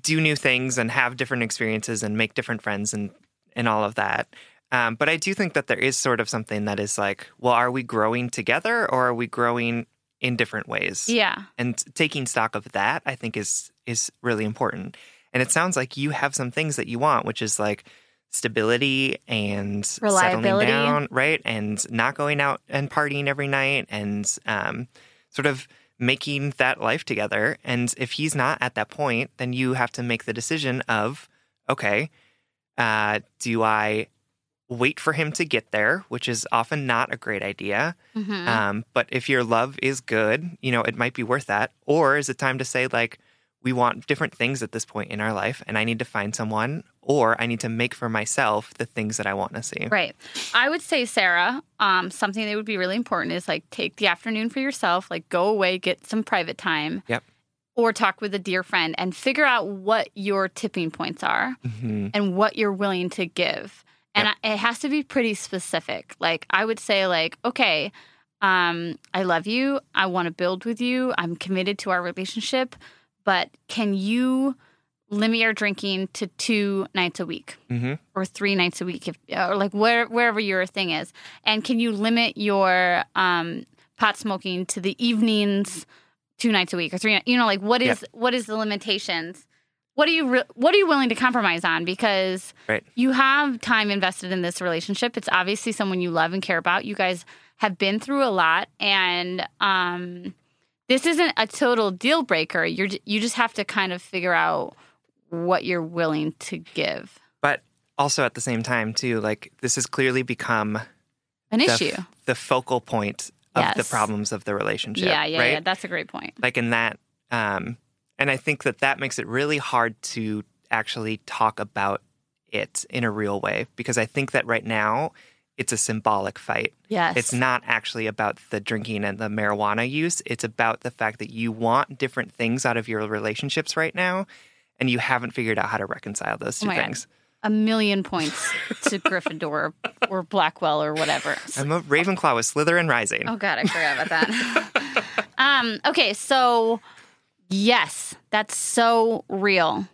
do new things and have different experiences and make different friends and and all of that. Um, but I do think that there is sort of something that is like, well, are we growing together or are we growing in different ways? Yeah. and taking stock of that i think is is really important and it sounds like you have some things that you want which is like stability and settling down right and not going out and partying every night and um, sort of making that life together and if he's not at that point then you have to make the decision of okay uh, do i wait for him to get there which is often not a great idea Mhm. um, but if your love is good, you know, it might be worth that. Or is it time to say, like, we want different things at this point in our life, and I need to find someone, or I need to make for myself the things that I want to see. Right. I would say, Sarah, um, something that would be really important is like take the afternoon for yourself, like go away, get some private time. Yep. Or talk with a dear friend and figure out what your tipping points are hmm and what you're willing to give. And I, it has to be pretty specific. Like I would say, like, okay, um, I love you. I want to build with you. I'm committed to our relationship. But can you limit your drinking to two nights a week? hmm or three nights a week, if or like where wherever your thing is. And can you limit your um, pot smoking to the evenings, two nights a week or three? You know, like what is what is the limitations? What are you re- what are you willing to compromise on? Because Right. you have time invested in this relationship. It's obviously someone you love and care about. You guys have been through a lot, and um, this isn't a total deal breaker. You're you just have to kind of figure out what you're willing to give. But also at the same time, too, like, this has clearly become An the, issue. the focal point of the problems of the relationship. Yeah, yeah, right? yeah. That's a great point. like in that um and i think that that makes it really hard to actually talk about it in a real way because i think that right now it's a symbolic fight Yes. it's not actually about the drinking and the marijuana use it's about the fact that you want different things out of your relationships right now and you haven't figured out how to reconcile those two Oh my God. things a million points to Gryffindor or Blackwell or whatever. i'm a ravenclaw with slytherin rising Oh God, I forgot about that. um, okay, so yes, that's so real.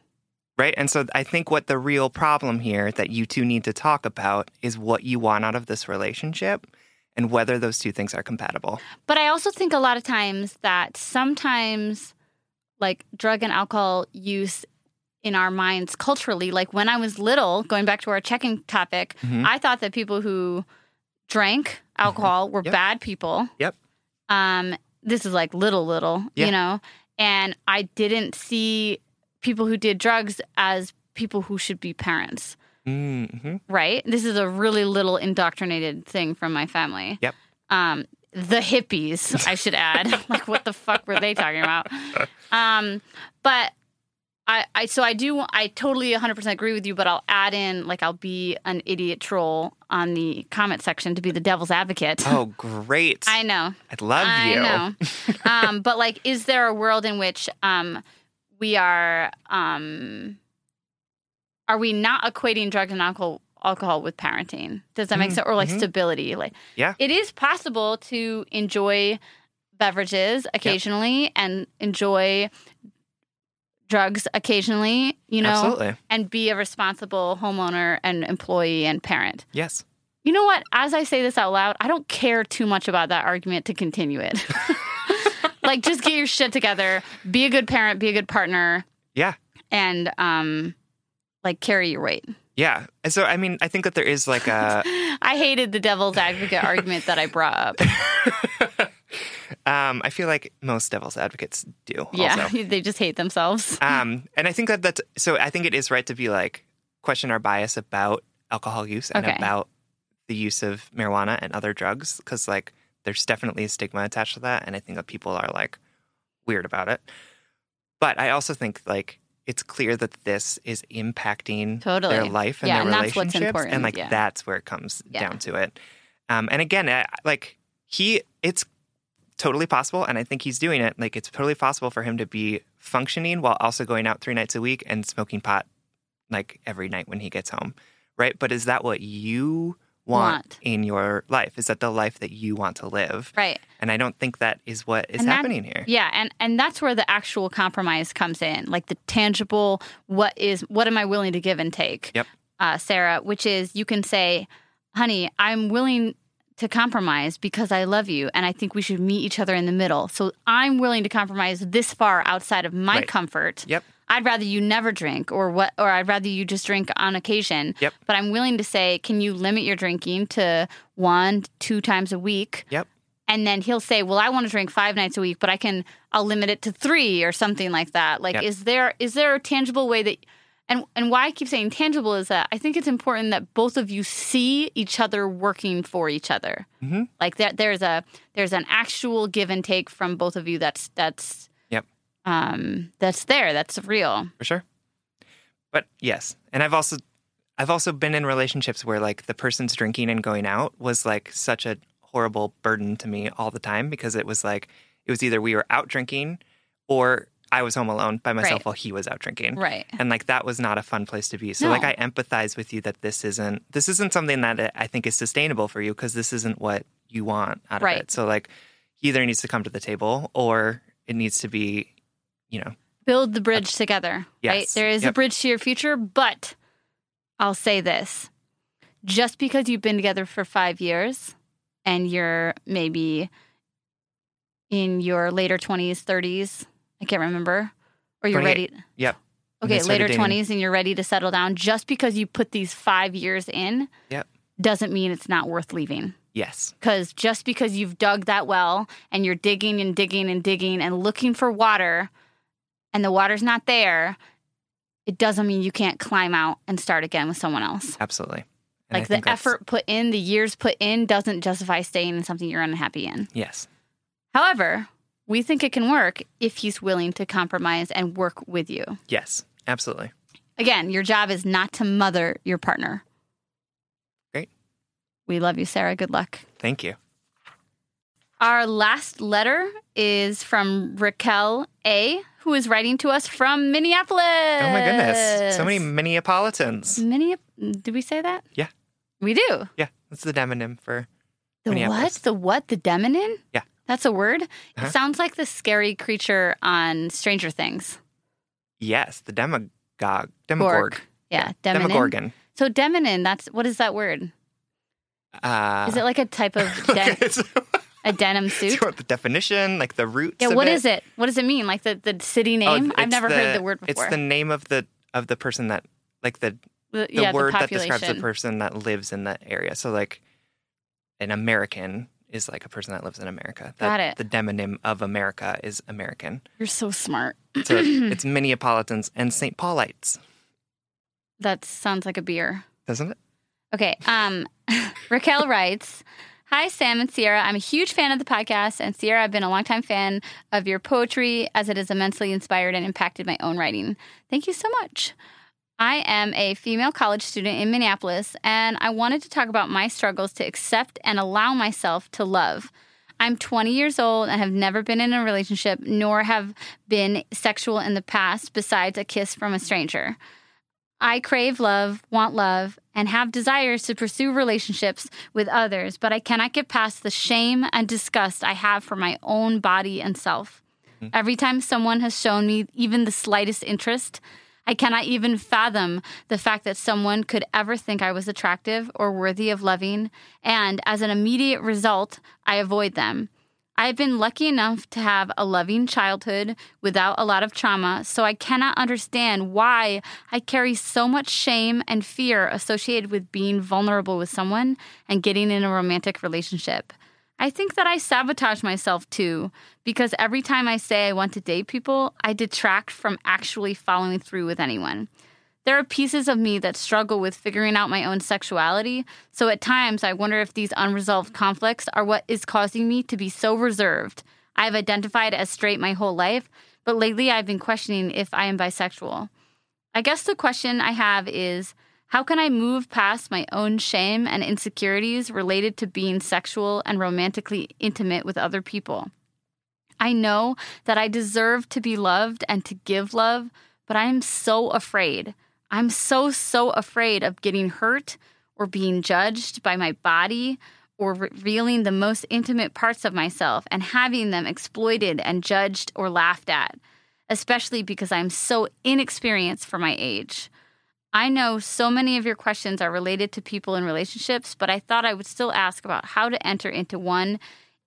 Right. And so I think what the real problem here that you two need to talk about is what you want out of this relationship and whether those two things are compatible. But I also think a lot of times that sometimes like drug and alcohol use in our minds culturally, like when I was little, going back to our checking topic, Mhm. I thought that people who drank alcohol were Yep. bad people. Yep. Um, this is like little, little, Yeah. you know, and I didn't see people who did drugs as people who should be parents, Mm-hmm. right? This is a really little indoctrinated thing from my family. Yep. Um, the hippies, I should add. like, what the fuck were they talking about? Um, but I, I, so I do, I totally 100% agree with you, but I'll add in, like, I'll be an idiot troll on the comment section to be the devil's advocate. Oh, great. I know. I love I you. know. um, but like, is there a world in which um, we are um, are we not equating drugs and alcohol alcohol with parenting? Does that make Mm, sense? Or like mhm. stability? Like, Yeah. it is possible to enjoy beverages occasionally and enjoy drugs occasionally. You know, Absolutely. and be a responsible homeowner and employee and parent. Yes. You know what? As I say this out loud, I don't care too much about that argument to continue it. like, just get your shit together, be a good parent, be a good partner, Yeah. and um, like carry your weight. Yeah. And so, I mean, I think that there is like a, I hated the devil's advocate argument that I brought up. Um, I feel like most devil's advocates do. Yeah, Also. they just hate themselves. Um, and I think that that's, so I think it is right to be like, question our bias about alcohol use and Okay. about the use of marijuana and other drugs. Cause like, there's definitely a stigma attached to that. And I think that people are like weird about it. But I also think like, it's clear that this is impacting Totally. their life and Yeah, their and relationships, and like yeah. that's where it comes Yeah. down to it. Um, and again, I, like he, it's totally possible, and I think he's doing it. Like it's totally possible for him to be functioning while also going out three nights a week and smoking pot like every night when he gets home, right? But is that what you want, Want. in your life? Is that the life that you want to live? Right. And I don't think that is what is that- happening here. Yeah, and and that's where the actual compromise comes in, like the tangible. What is what am I willing to give and take? Yep. uh, Sarah. Which is you can say, "Honey, I'm willing to compromise because I love you, and I think we should meet each other in the middle. So I'm willing to compromise this far outside of my Right. comfort. Yep. I'd rather you never drink, or what, or I'd rather you just drink on occasion. Yep. But I'm willing to say, can you limit your drinking to one, two times a week? Yep. and then he'll say, "Well, I want to drink five nights a week, but I can I'll limit it to three or something like that." Like, Yep. is there is there a tangible way that and and why I keep saying tangible is that I think it's important that both of you see each other working for each other. Mhm. Like that, there's a there's an actual give and take from both of you. That's that's Yep. um that's there. That's real. for sure. But yes, and I've also I've also been in relationships where like the person's drinking and going out was like such a horrible burden to me all the time because it was like it was either we were out drinking or I was home alone by myself Right. while he was out drinking. Right. And like that was not a fun place to be. So like I empathize with you that this isn't this isn't something that I think is sustainable for you because this isn't what you want out of it. So like he either needs to come to the table or it needs to be, you know, build the bridge together. Right? Yes. There is a bridge to your future, but I'll say this. Just because you've been together for five years and you're maybe in your later 20s, 30s, I can't remember, or you're ready. Yep. Okay, later 20s and you're ready to settle down, just because you put these five years in Yep. doesn't mean it's not worth leaving. yes. Because just because you've dug that well and you're digging and digging and digging and looking for water and the water's not there, it doesn't mean you can't climb out and start again with someone else. Absolutely. And I Like think the that's- effort put in, the years put in doesn't justify staying in something you're unhappy in. Yes. However, we think it can work if he's willing to compromise and work with you. Yes. Absolutely. Again, your job is not to mother your partner. Great. We love you, Sarah. Good luck. Thank you. Our last letter is from Raquel A, who is writing to us from Minneapolis. Oh my goodness. So many Minneapolitans. Minneap- Did we say that? Yeah. We do. Yeah. That's the demonym for The what? Minneapolis. The what? The demon? Yeah. That's a word? Uh-huh. It sounds like the scary creature on Stranger Things. yes, the demagogue. Demogorg. Yeah, demon. Demogorgon. So demon, that's what is that word? Uh, Is it like a type of den- okay, so- a denim suit? want the definition, like the roots? Yeah, what it? is it? What does it mean? Like the, the city Oh, name? I've it's never heard the word before. It's the name of the of the person that like the The- the yeah, word the that describes the person that lives in that area. So like an American is like a person that lives in America. That, Got it. The demonym of America is American. You're so smart. So it's Minneapolitans and St. Paulites, That sounds like a beer. doesn't it? Okay. Um, Raquel writes, Hi, Sam and Sierra. I'm a huge fan of the podcast, and Sierra, I've been a longtime fan of your poetry as it has immensely inspired and impacted my own writing. Thank you so much. I am a female college student in Minneapolis, and I wanted to talk about my struggles to accept and allow myself to love. I'm 20 years old and have never been in a relationship, nor have been sexual in the past besides a kiss from a stranger. I crave love, want love, and have desires to pursue relationships with others, but I cannot get past the shame and disgust I have for my own body and self. Hmm. Every time someone has shown me even the slightest interest, I cannot even fathom the fact that someone could ever think I was attractive or worthy of loving, and as an immediate result, I avoid them. I've been lucky enough to have a loving childhood without a lot of trauma, so I cannot understand why I carry so much shame and fear associated with being vulnerable with someone and getting in a romantic relationship. I think that I sabotage myself too, because every time I say I want to date people, I detract from actually following through with anyone. There are pieces of me that struggle with figuring out my own sexuality, so at times I wonder if these unresolved conflicts are what is causing me to be so reserved. I have identified as straight my whole life, but lately I've been questioning if I am bisexual. I guess the question I have is how can I move past my own shame and insecurities related to being sexual and romantically intimate with other people? I know that I deserve to be loved and to give love, but I am so afraid. I'm so, so afraid of getting hurt or being judged by my body or revealing the most intimate parts of myself and having them exploited and judged or laughed at, especially because I'm so inexperienced for my age. I know so many of your questions are related to people in relationships, but I thought I would still ask about how to enter into one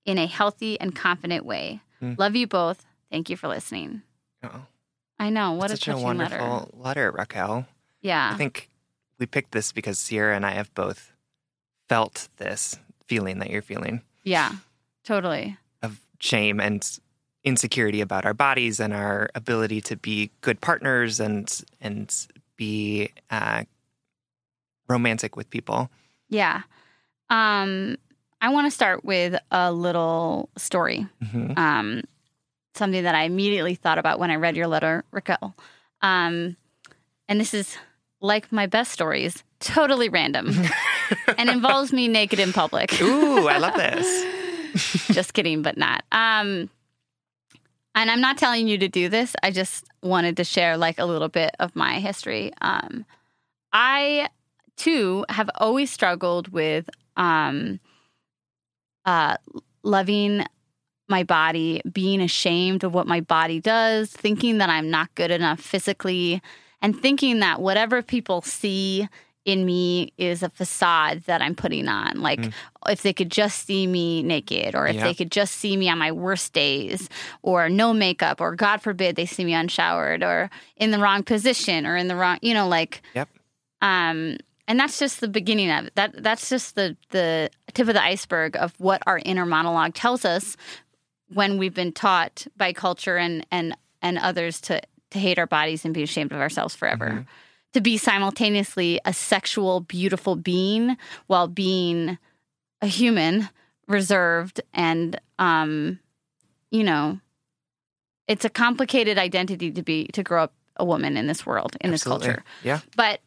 in a healthy and confident way. Mm. Love you both. Thank you for listening. Oh. I know. What That's a such a wonderful letter. letter, Raquel. Yeah. I think we picked this because Sierra and I have both felt this feeling that you're feeling. Yeah, totally. Of shame and insecurity about our bodies and our ability to be good partners and and be uh, romantic with people. Yeah. Um, I want to start with a little story. Mm-hmm. Um, something that I immediately thought about when I read your letter, Raquel. Um, and this is like my best stories, totally random and involves me naked in public. Ooh, I love this. just kidding, but not. Um, and I'm not telling you to do this. I just wanted to share like a little bit of my history. Um, I too have always struggled with um, uh, loving my body, being ashamed of what my body does, thinking that I'm not good enough physically, and thinking that whatever people see in me is a facade that I'm putting on. Like mm. if they could just see me naked, or if yeah. they could just see me on my worst days, or no makeup, or God forbid they see me unshowered, or in the wrong position, or in the wrong, you know, like. Yep. Um, and that's just the beginning of it. That that's just the the tip of the iceberg of what our inner monologue tells us when we've been taught by culture and and and others to to hate our bodies and be ashamed of ourselves forever. Mm-hmm. To be simultaneously a sexual, beautiful being while being a human, reserved, and, um, you know, it's a complicated identity to be, to grow up a woman in this world, in Absolutely. this culture. Yeah. But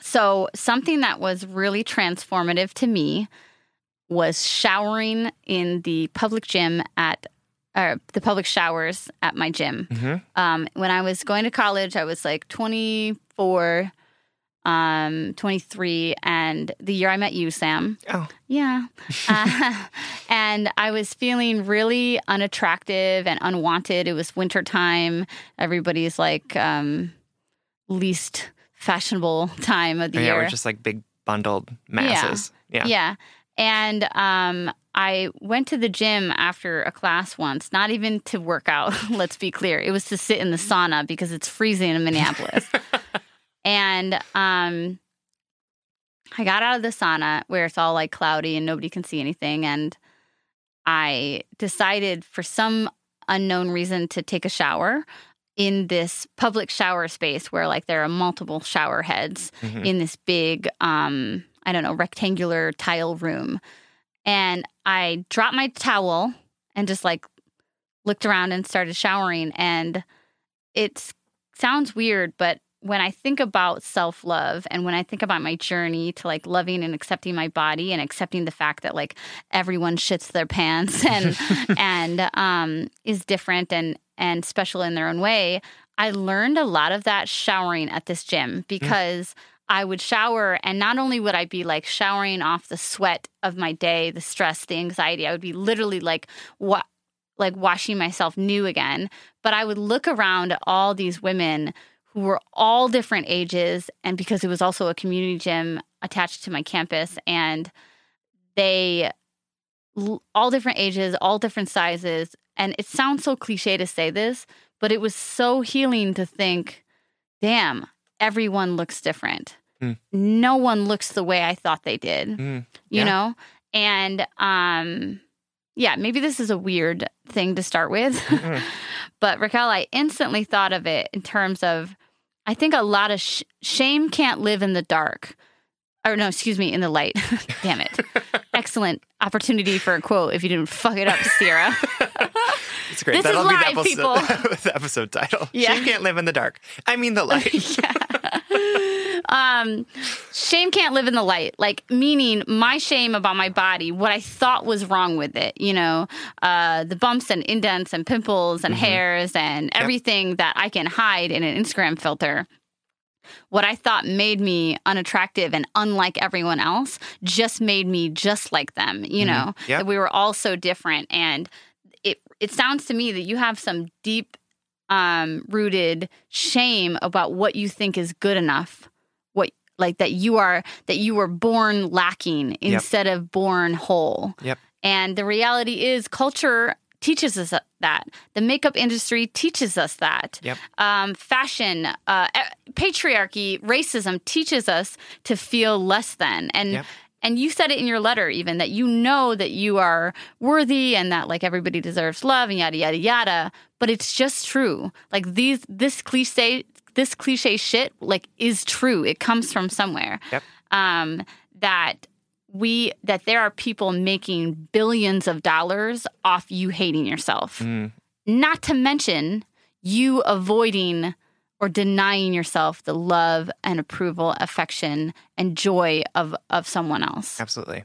so something that was really transformative to me was showering in the public gym at or the public showers at my gym. Mm-hmm. Um, when I was going to college, I was like 24, um, 23, and the year I met you, Sam. Oh. Yeah. uh, and I was feeling really unattractive and unwanted. It was wintertime. Everybody's like um, least fashionable time of the yeah, year. We're just like big bundled masses. Yeah. Yeah. yeah. And um, I went to the gym after a class once, not even to work out, let's be clear. It was to sit in the sauna because it's freezing in Minneapolis. And um, I got out of the sauna where it's all like cloudy and nobody can see anything. And I decided for some unknown reason to take a shower in this public shower space where like there are multiple shower heads mm-hmm. in this big um I don't know, rectangular tile room. And I dropped my towel and just like looked around and started showering. And it sounds weird, but when I think about self love and when I think about my journey to like loving and accepting my body and accepting the fact that like everyone shits their pants and and um, is different and and special in their own way, I learned a lot of that showering at this gym mm. because. Mm. I would shower, and not only would I be like showering off the sweat of my day, the stress, the anxiety, I would be literally like what like washing myself new again. But I would look around at all these women who were all different ages, and because it was also a community gym attached to my campus, and they all different ages, all different sizes. And it sounds so cliche to say this, but it was so healing to think, damn, everyone looks different. Mm. No one looks the way I thought they did, Mm, you yeah. know? And um yeah, maybe this is a weird thing to start with. But Raquel, I instantly thought of it in terms of I think a lot of sh- shame can't live in the dark. Or no, excuse me, in the light. Damn it. Excellent opportunity for a quote if you didn't fuck it up, Sierra. It's great. This is That'll be the live, episode, the episode title. Yeah. Shame can't live in the dark. I mean the light. Um, shame can't live in the light. Like meaning my shame about my body, what I thought was wrong with it. You know, uh, the bumps and indents and pimples and hairs and everything that I can hide in an Instagram filter. What I thought made me unattractive and unlike everyone else just made me just like them. You know, Yep. that we were all so different. And it it sounds to me that you have some deep um, rooted shame about what you think is good enough. Like that you are that you were born lacking instead of born whole. Yep. And the reality is, culture teaches us that. The makeup industry teaches us that. Yep. Um, fashion, uh, patriarchy, racism teaches us to feel less than. And Yep. and you said it in your letter, even that you know that you are worthy and that like everybody deserves love and yada yada yada. But it's just true. Like these, this cliche, this cliche shit, like is true. It comes from somewhere. Yep. Um, that we that there are people making billions of dollars off you hating yourself. Mm, Not to mention you avoiding or denying yourself the love and approval, affection, and joy of of someone else. absolutely.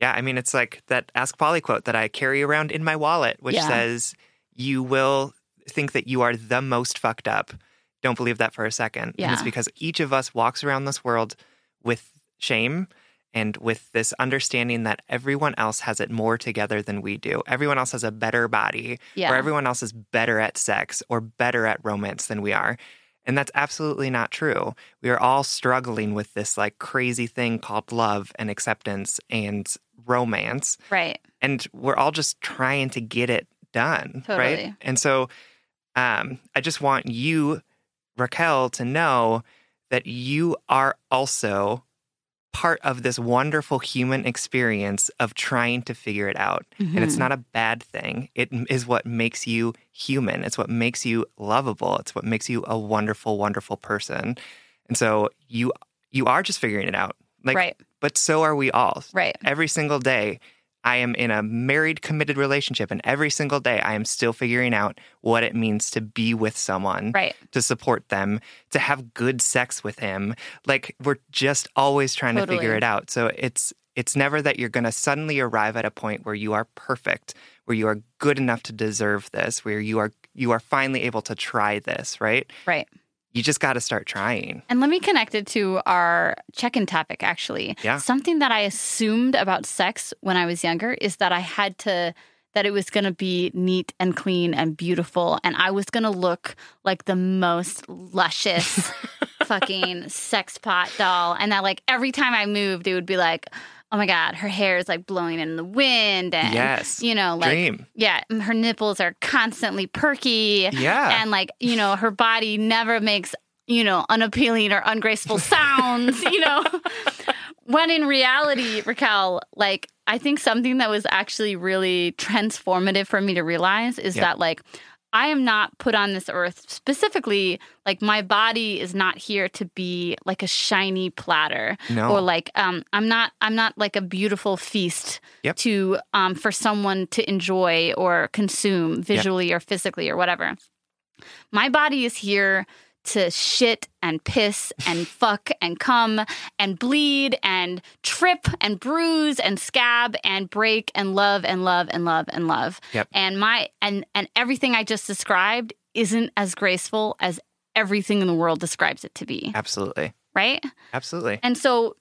Yeah, I mean it's like that Ask Polly quote that I carry around in my wallet, which Yeah. says, "You will think that you are the most fucked up. Don't believe that for a second. And it's because each of us walks around this world with shame and with this understanding that everyone else has it more together than we do. Everyone else has a better body, Yeah. or everyone else is better at sex or better at romance than we are. And that's absolutely not true. We are all struggling with this like crazy thing called love and acceptance and romance. Right. And we're all just trying to get it done. Right. And so um, I just want you, Raquel, to know that you are also part of this wonderful human experience of trying to figure it out. And it's Mhm. not a bad thing. It is what makes you human. It's what makes you lovable. It's what makes you a wonderful, wonderful person. And so you you are just figuring it out. Like right. but so are we all. Right. Every single day I am in a married committed relationship and every single day I am still figuring out what it means to be with someone Right. to support them, to have good sex with him. Like we're just always trying to figure it out. So it's it's never that you're going to suddenly arrive at a point where you are perfect, where you are good enough to deserve this, where you are you are finally able to try this, right? Right. You just got to start trying. And let me connect it to our check in topic, actually. Yeah. Something that I assumed about sex when I was younger is that I had to, that it was going to be neat and clean and beautiful. And I was going to look like the most luscious fucking sex pot doll. And that, like, every time I moved, it would be like, oh my God, her hair is like blowing in the wind. And, Yes. you know, like, Dream. yeah, her nipples are constantly perky Yeah. and like you know her body never makes you know unappealing or ungraceful sounds you know when in reality raquel like i think something that was actually really transformative for me to realize is Yeah. that like i am not put on this earth specifically like my body is not here to be like a shiny platter no. or like um i'm not i'm not like a beautiful feast Yep. to um for someone to enjoy or consume visually or physically or whatever my body is here to shit and piss and fuck and come and bleed and trip and bruise and scab and break and love and love and love and love. Yep. And my and and everything I just described isn't as graceful as everything in the world describes it to be, Absolutely. right? Absolutely. And so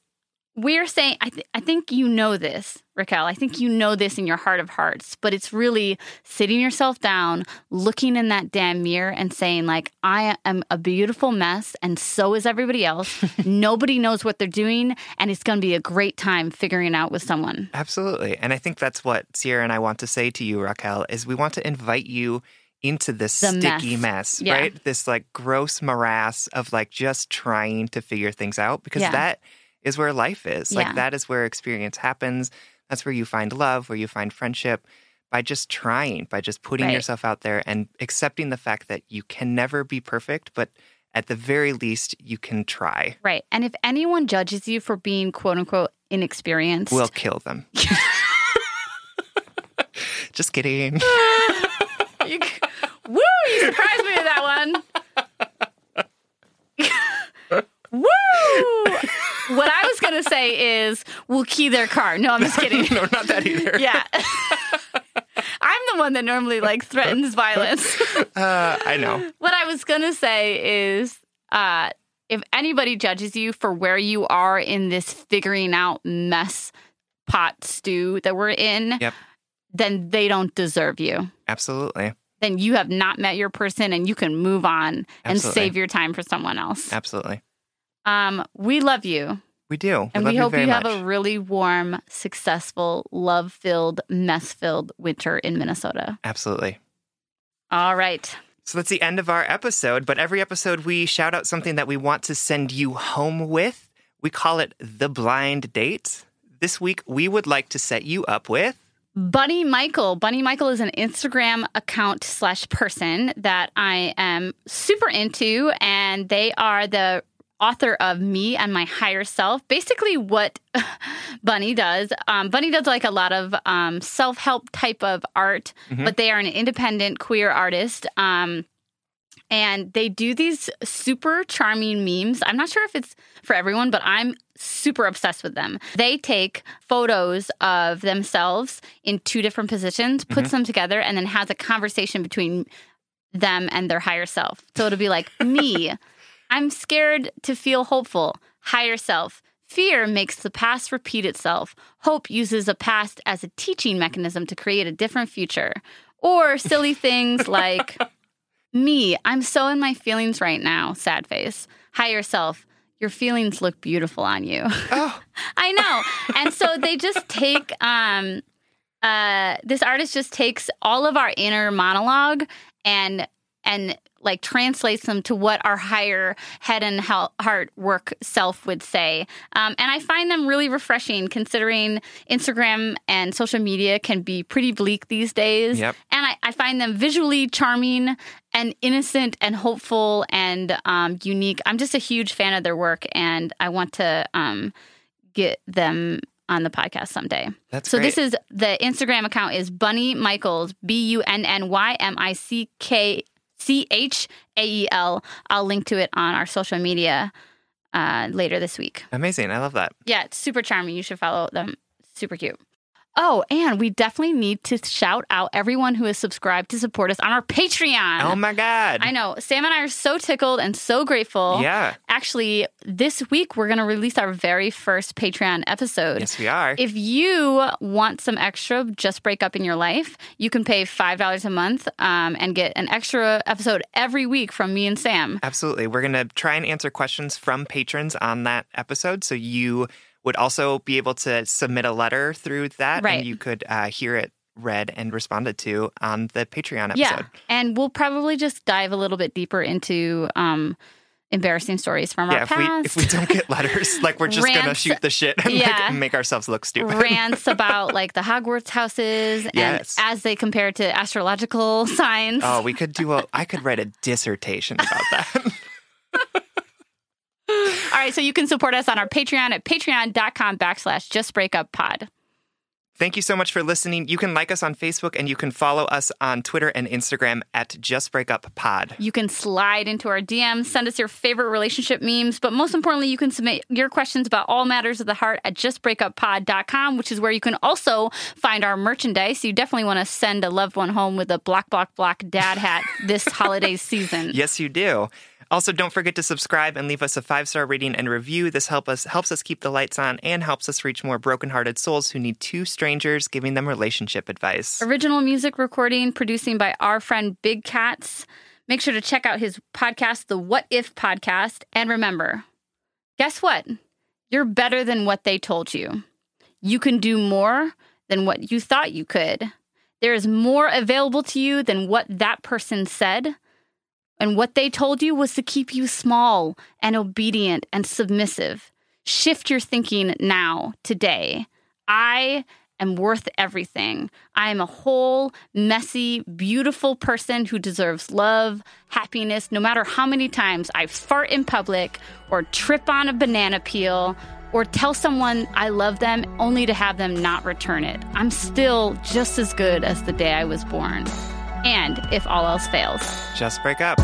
we're saying I, th- I think you know this raquel i think you know this in your heart of hearts but it's really sitting yourself down looking in that damn mirror and saying like i am a beautiful mess and so is everybody else nobody knows what they're doing and it's going to be a great time figuring it out with someone Absolutely. And I think that's what Sierra and I want to say to you, Raquel, is we want to invite you into this The sticky mess. mess, Yeah. right? This like gross morass of like just trying to figure things out because Yeah. that is where life is. Like that is where experience happens. That's where you find love, where you find friendship by just trying, by just putting Right. yourself out there and accepting the fact that you can never be perfect, but at the very least you can try. right and if anyone judges you for being quote unquote inexperienced We'll kill them. just kidding. You, woo! You surprised me with that one. woo! What I was gonna say is we'll key their car. No, I'm just kidding. no, not that either. Yeah. I'm the one that normally like threatens violence. Uh, I know. what I was gonna say is uh if anybody judges you for where you are in this figuring out mess pot stew that we're in, Yep. then they don't deserve you. Absolutely. then you have not met your person and you can move on and save your time for someone else. Absolutely. Um, we love you. We do. And love we hope very you have much. a really warm, successful, love filled, mess filled winter in Minnesota. Absolutely. All right. So that's the end of our episode. But every episode, we shout out something that we want to send you home with. We call it the blind date. This week, we would like to set you up with. Bunny Michael. Bunny Michael is an Instagram account slash person that I am super into, and they are the author of Me and My Higher Self. Basically, what Bunny does. Um, Bunny does like a lot of um, self help type of art, but they are an independent queer artist. Um, and they do these super charming memes. I'm not sure if it's for everyone, but I'm super obsessed with them. They take photos of themselves in two different positions, puts them together, and then has a conversation between them and their higher self. So it'll be like, me, I'm scared to feel hopeful. Higher self. Fear makes the past repeat itself. Hope uses a past as a teaching mechanism to create a different future. Or silly things like, me, I'm so in my feelings right now, sad face. Higher self, your feelings look beautiful on you. Oh, I know. And so they just take um uh this artist just takes all of our inner monologue and and like translates them to what our higher head and heart work self would say. Um, and I find them really refreshing considering Instagram and social media can be pretty bleak these days. Yep. And I, I find them visually charming and innocent and hopeful and um, unique. I'm just a huge fan of their work and I want to um, get them on the podcast someday. that's So great. this is the Instagram account is Bunny Michaels B U N N Y M I C K C H A E L. I'll link to it on our social media uh, later this week. amazing. I love that. Yeah, it's super charming. You should follow them. Super cute. Oh, and we definitely need to shout out everyone who has subscribed to support us on our Patreon. Oh my God. I know. Sam and I are so tickled and so grateful. Yeah. Actually, this week we're going to release our very first Patreon episode. Yes, we are. If you want some extra just break up in your life, you can pay $5 a month um, and get an extra episode every week from me and Sam. Absolutely. We're going to try and answer questions from patrons on that episode. So you would also be able to submit a letter through that Right. and you could uh, hear it read and responded to on the Patreon episode. Yeah. And we'll probably just dive a little bit deeper into um, embarrassing stories from Yeah, our if we past. if we don't get letters, like we're just gonna shoot the shit and yeah. like make ourselves look stupid. rants about like the Hogwarts houses Yes. and as they compare to astrological signs. Oh, we could do a. I could write a dissertation about that. All right, so you can support us on our Patreon at patreon.com backslash just break up. Thank you so much for listening. You can like us on Facebook and you can follow us on Twitter and Instagram at Just Break Pod. You can slide into our DMs, send us your favorite relationship memes, but most importantly, you can submit your questions about all matters of the heart at justbreakuppod.com, which is where you can also find our merchandise. You definitely want to send a loved one home with a block, block, block dad hat this holiday season. Yes, you do. Also, don't forget to subscribe and leave us a five star rating and review. This help us helps us keep the lights on and helps us reach more brokenhearted souls who need two strangers giving them relationship advice. Original music recording, producing by our friend Big Cats. Make sure to check out his podcast, the What If Podcast. And remember, guess what? You're better than what they told you. You can do more than what you thought you could. There is more available to you than what that person said. And what they told you was to keep you small and obedient and submissive. Shift your thinking now, today. I am worth everything. I am a whole, messy, beautiful person who deserves love, happiness, no matter how many times I fart in public or trip on a banana peel or tell someone I love them only to have them not return it. I'm still just as good as the day I was born. And if all else fails, Just break up.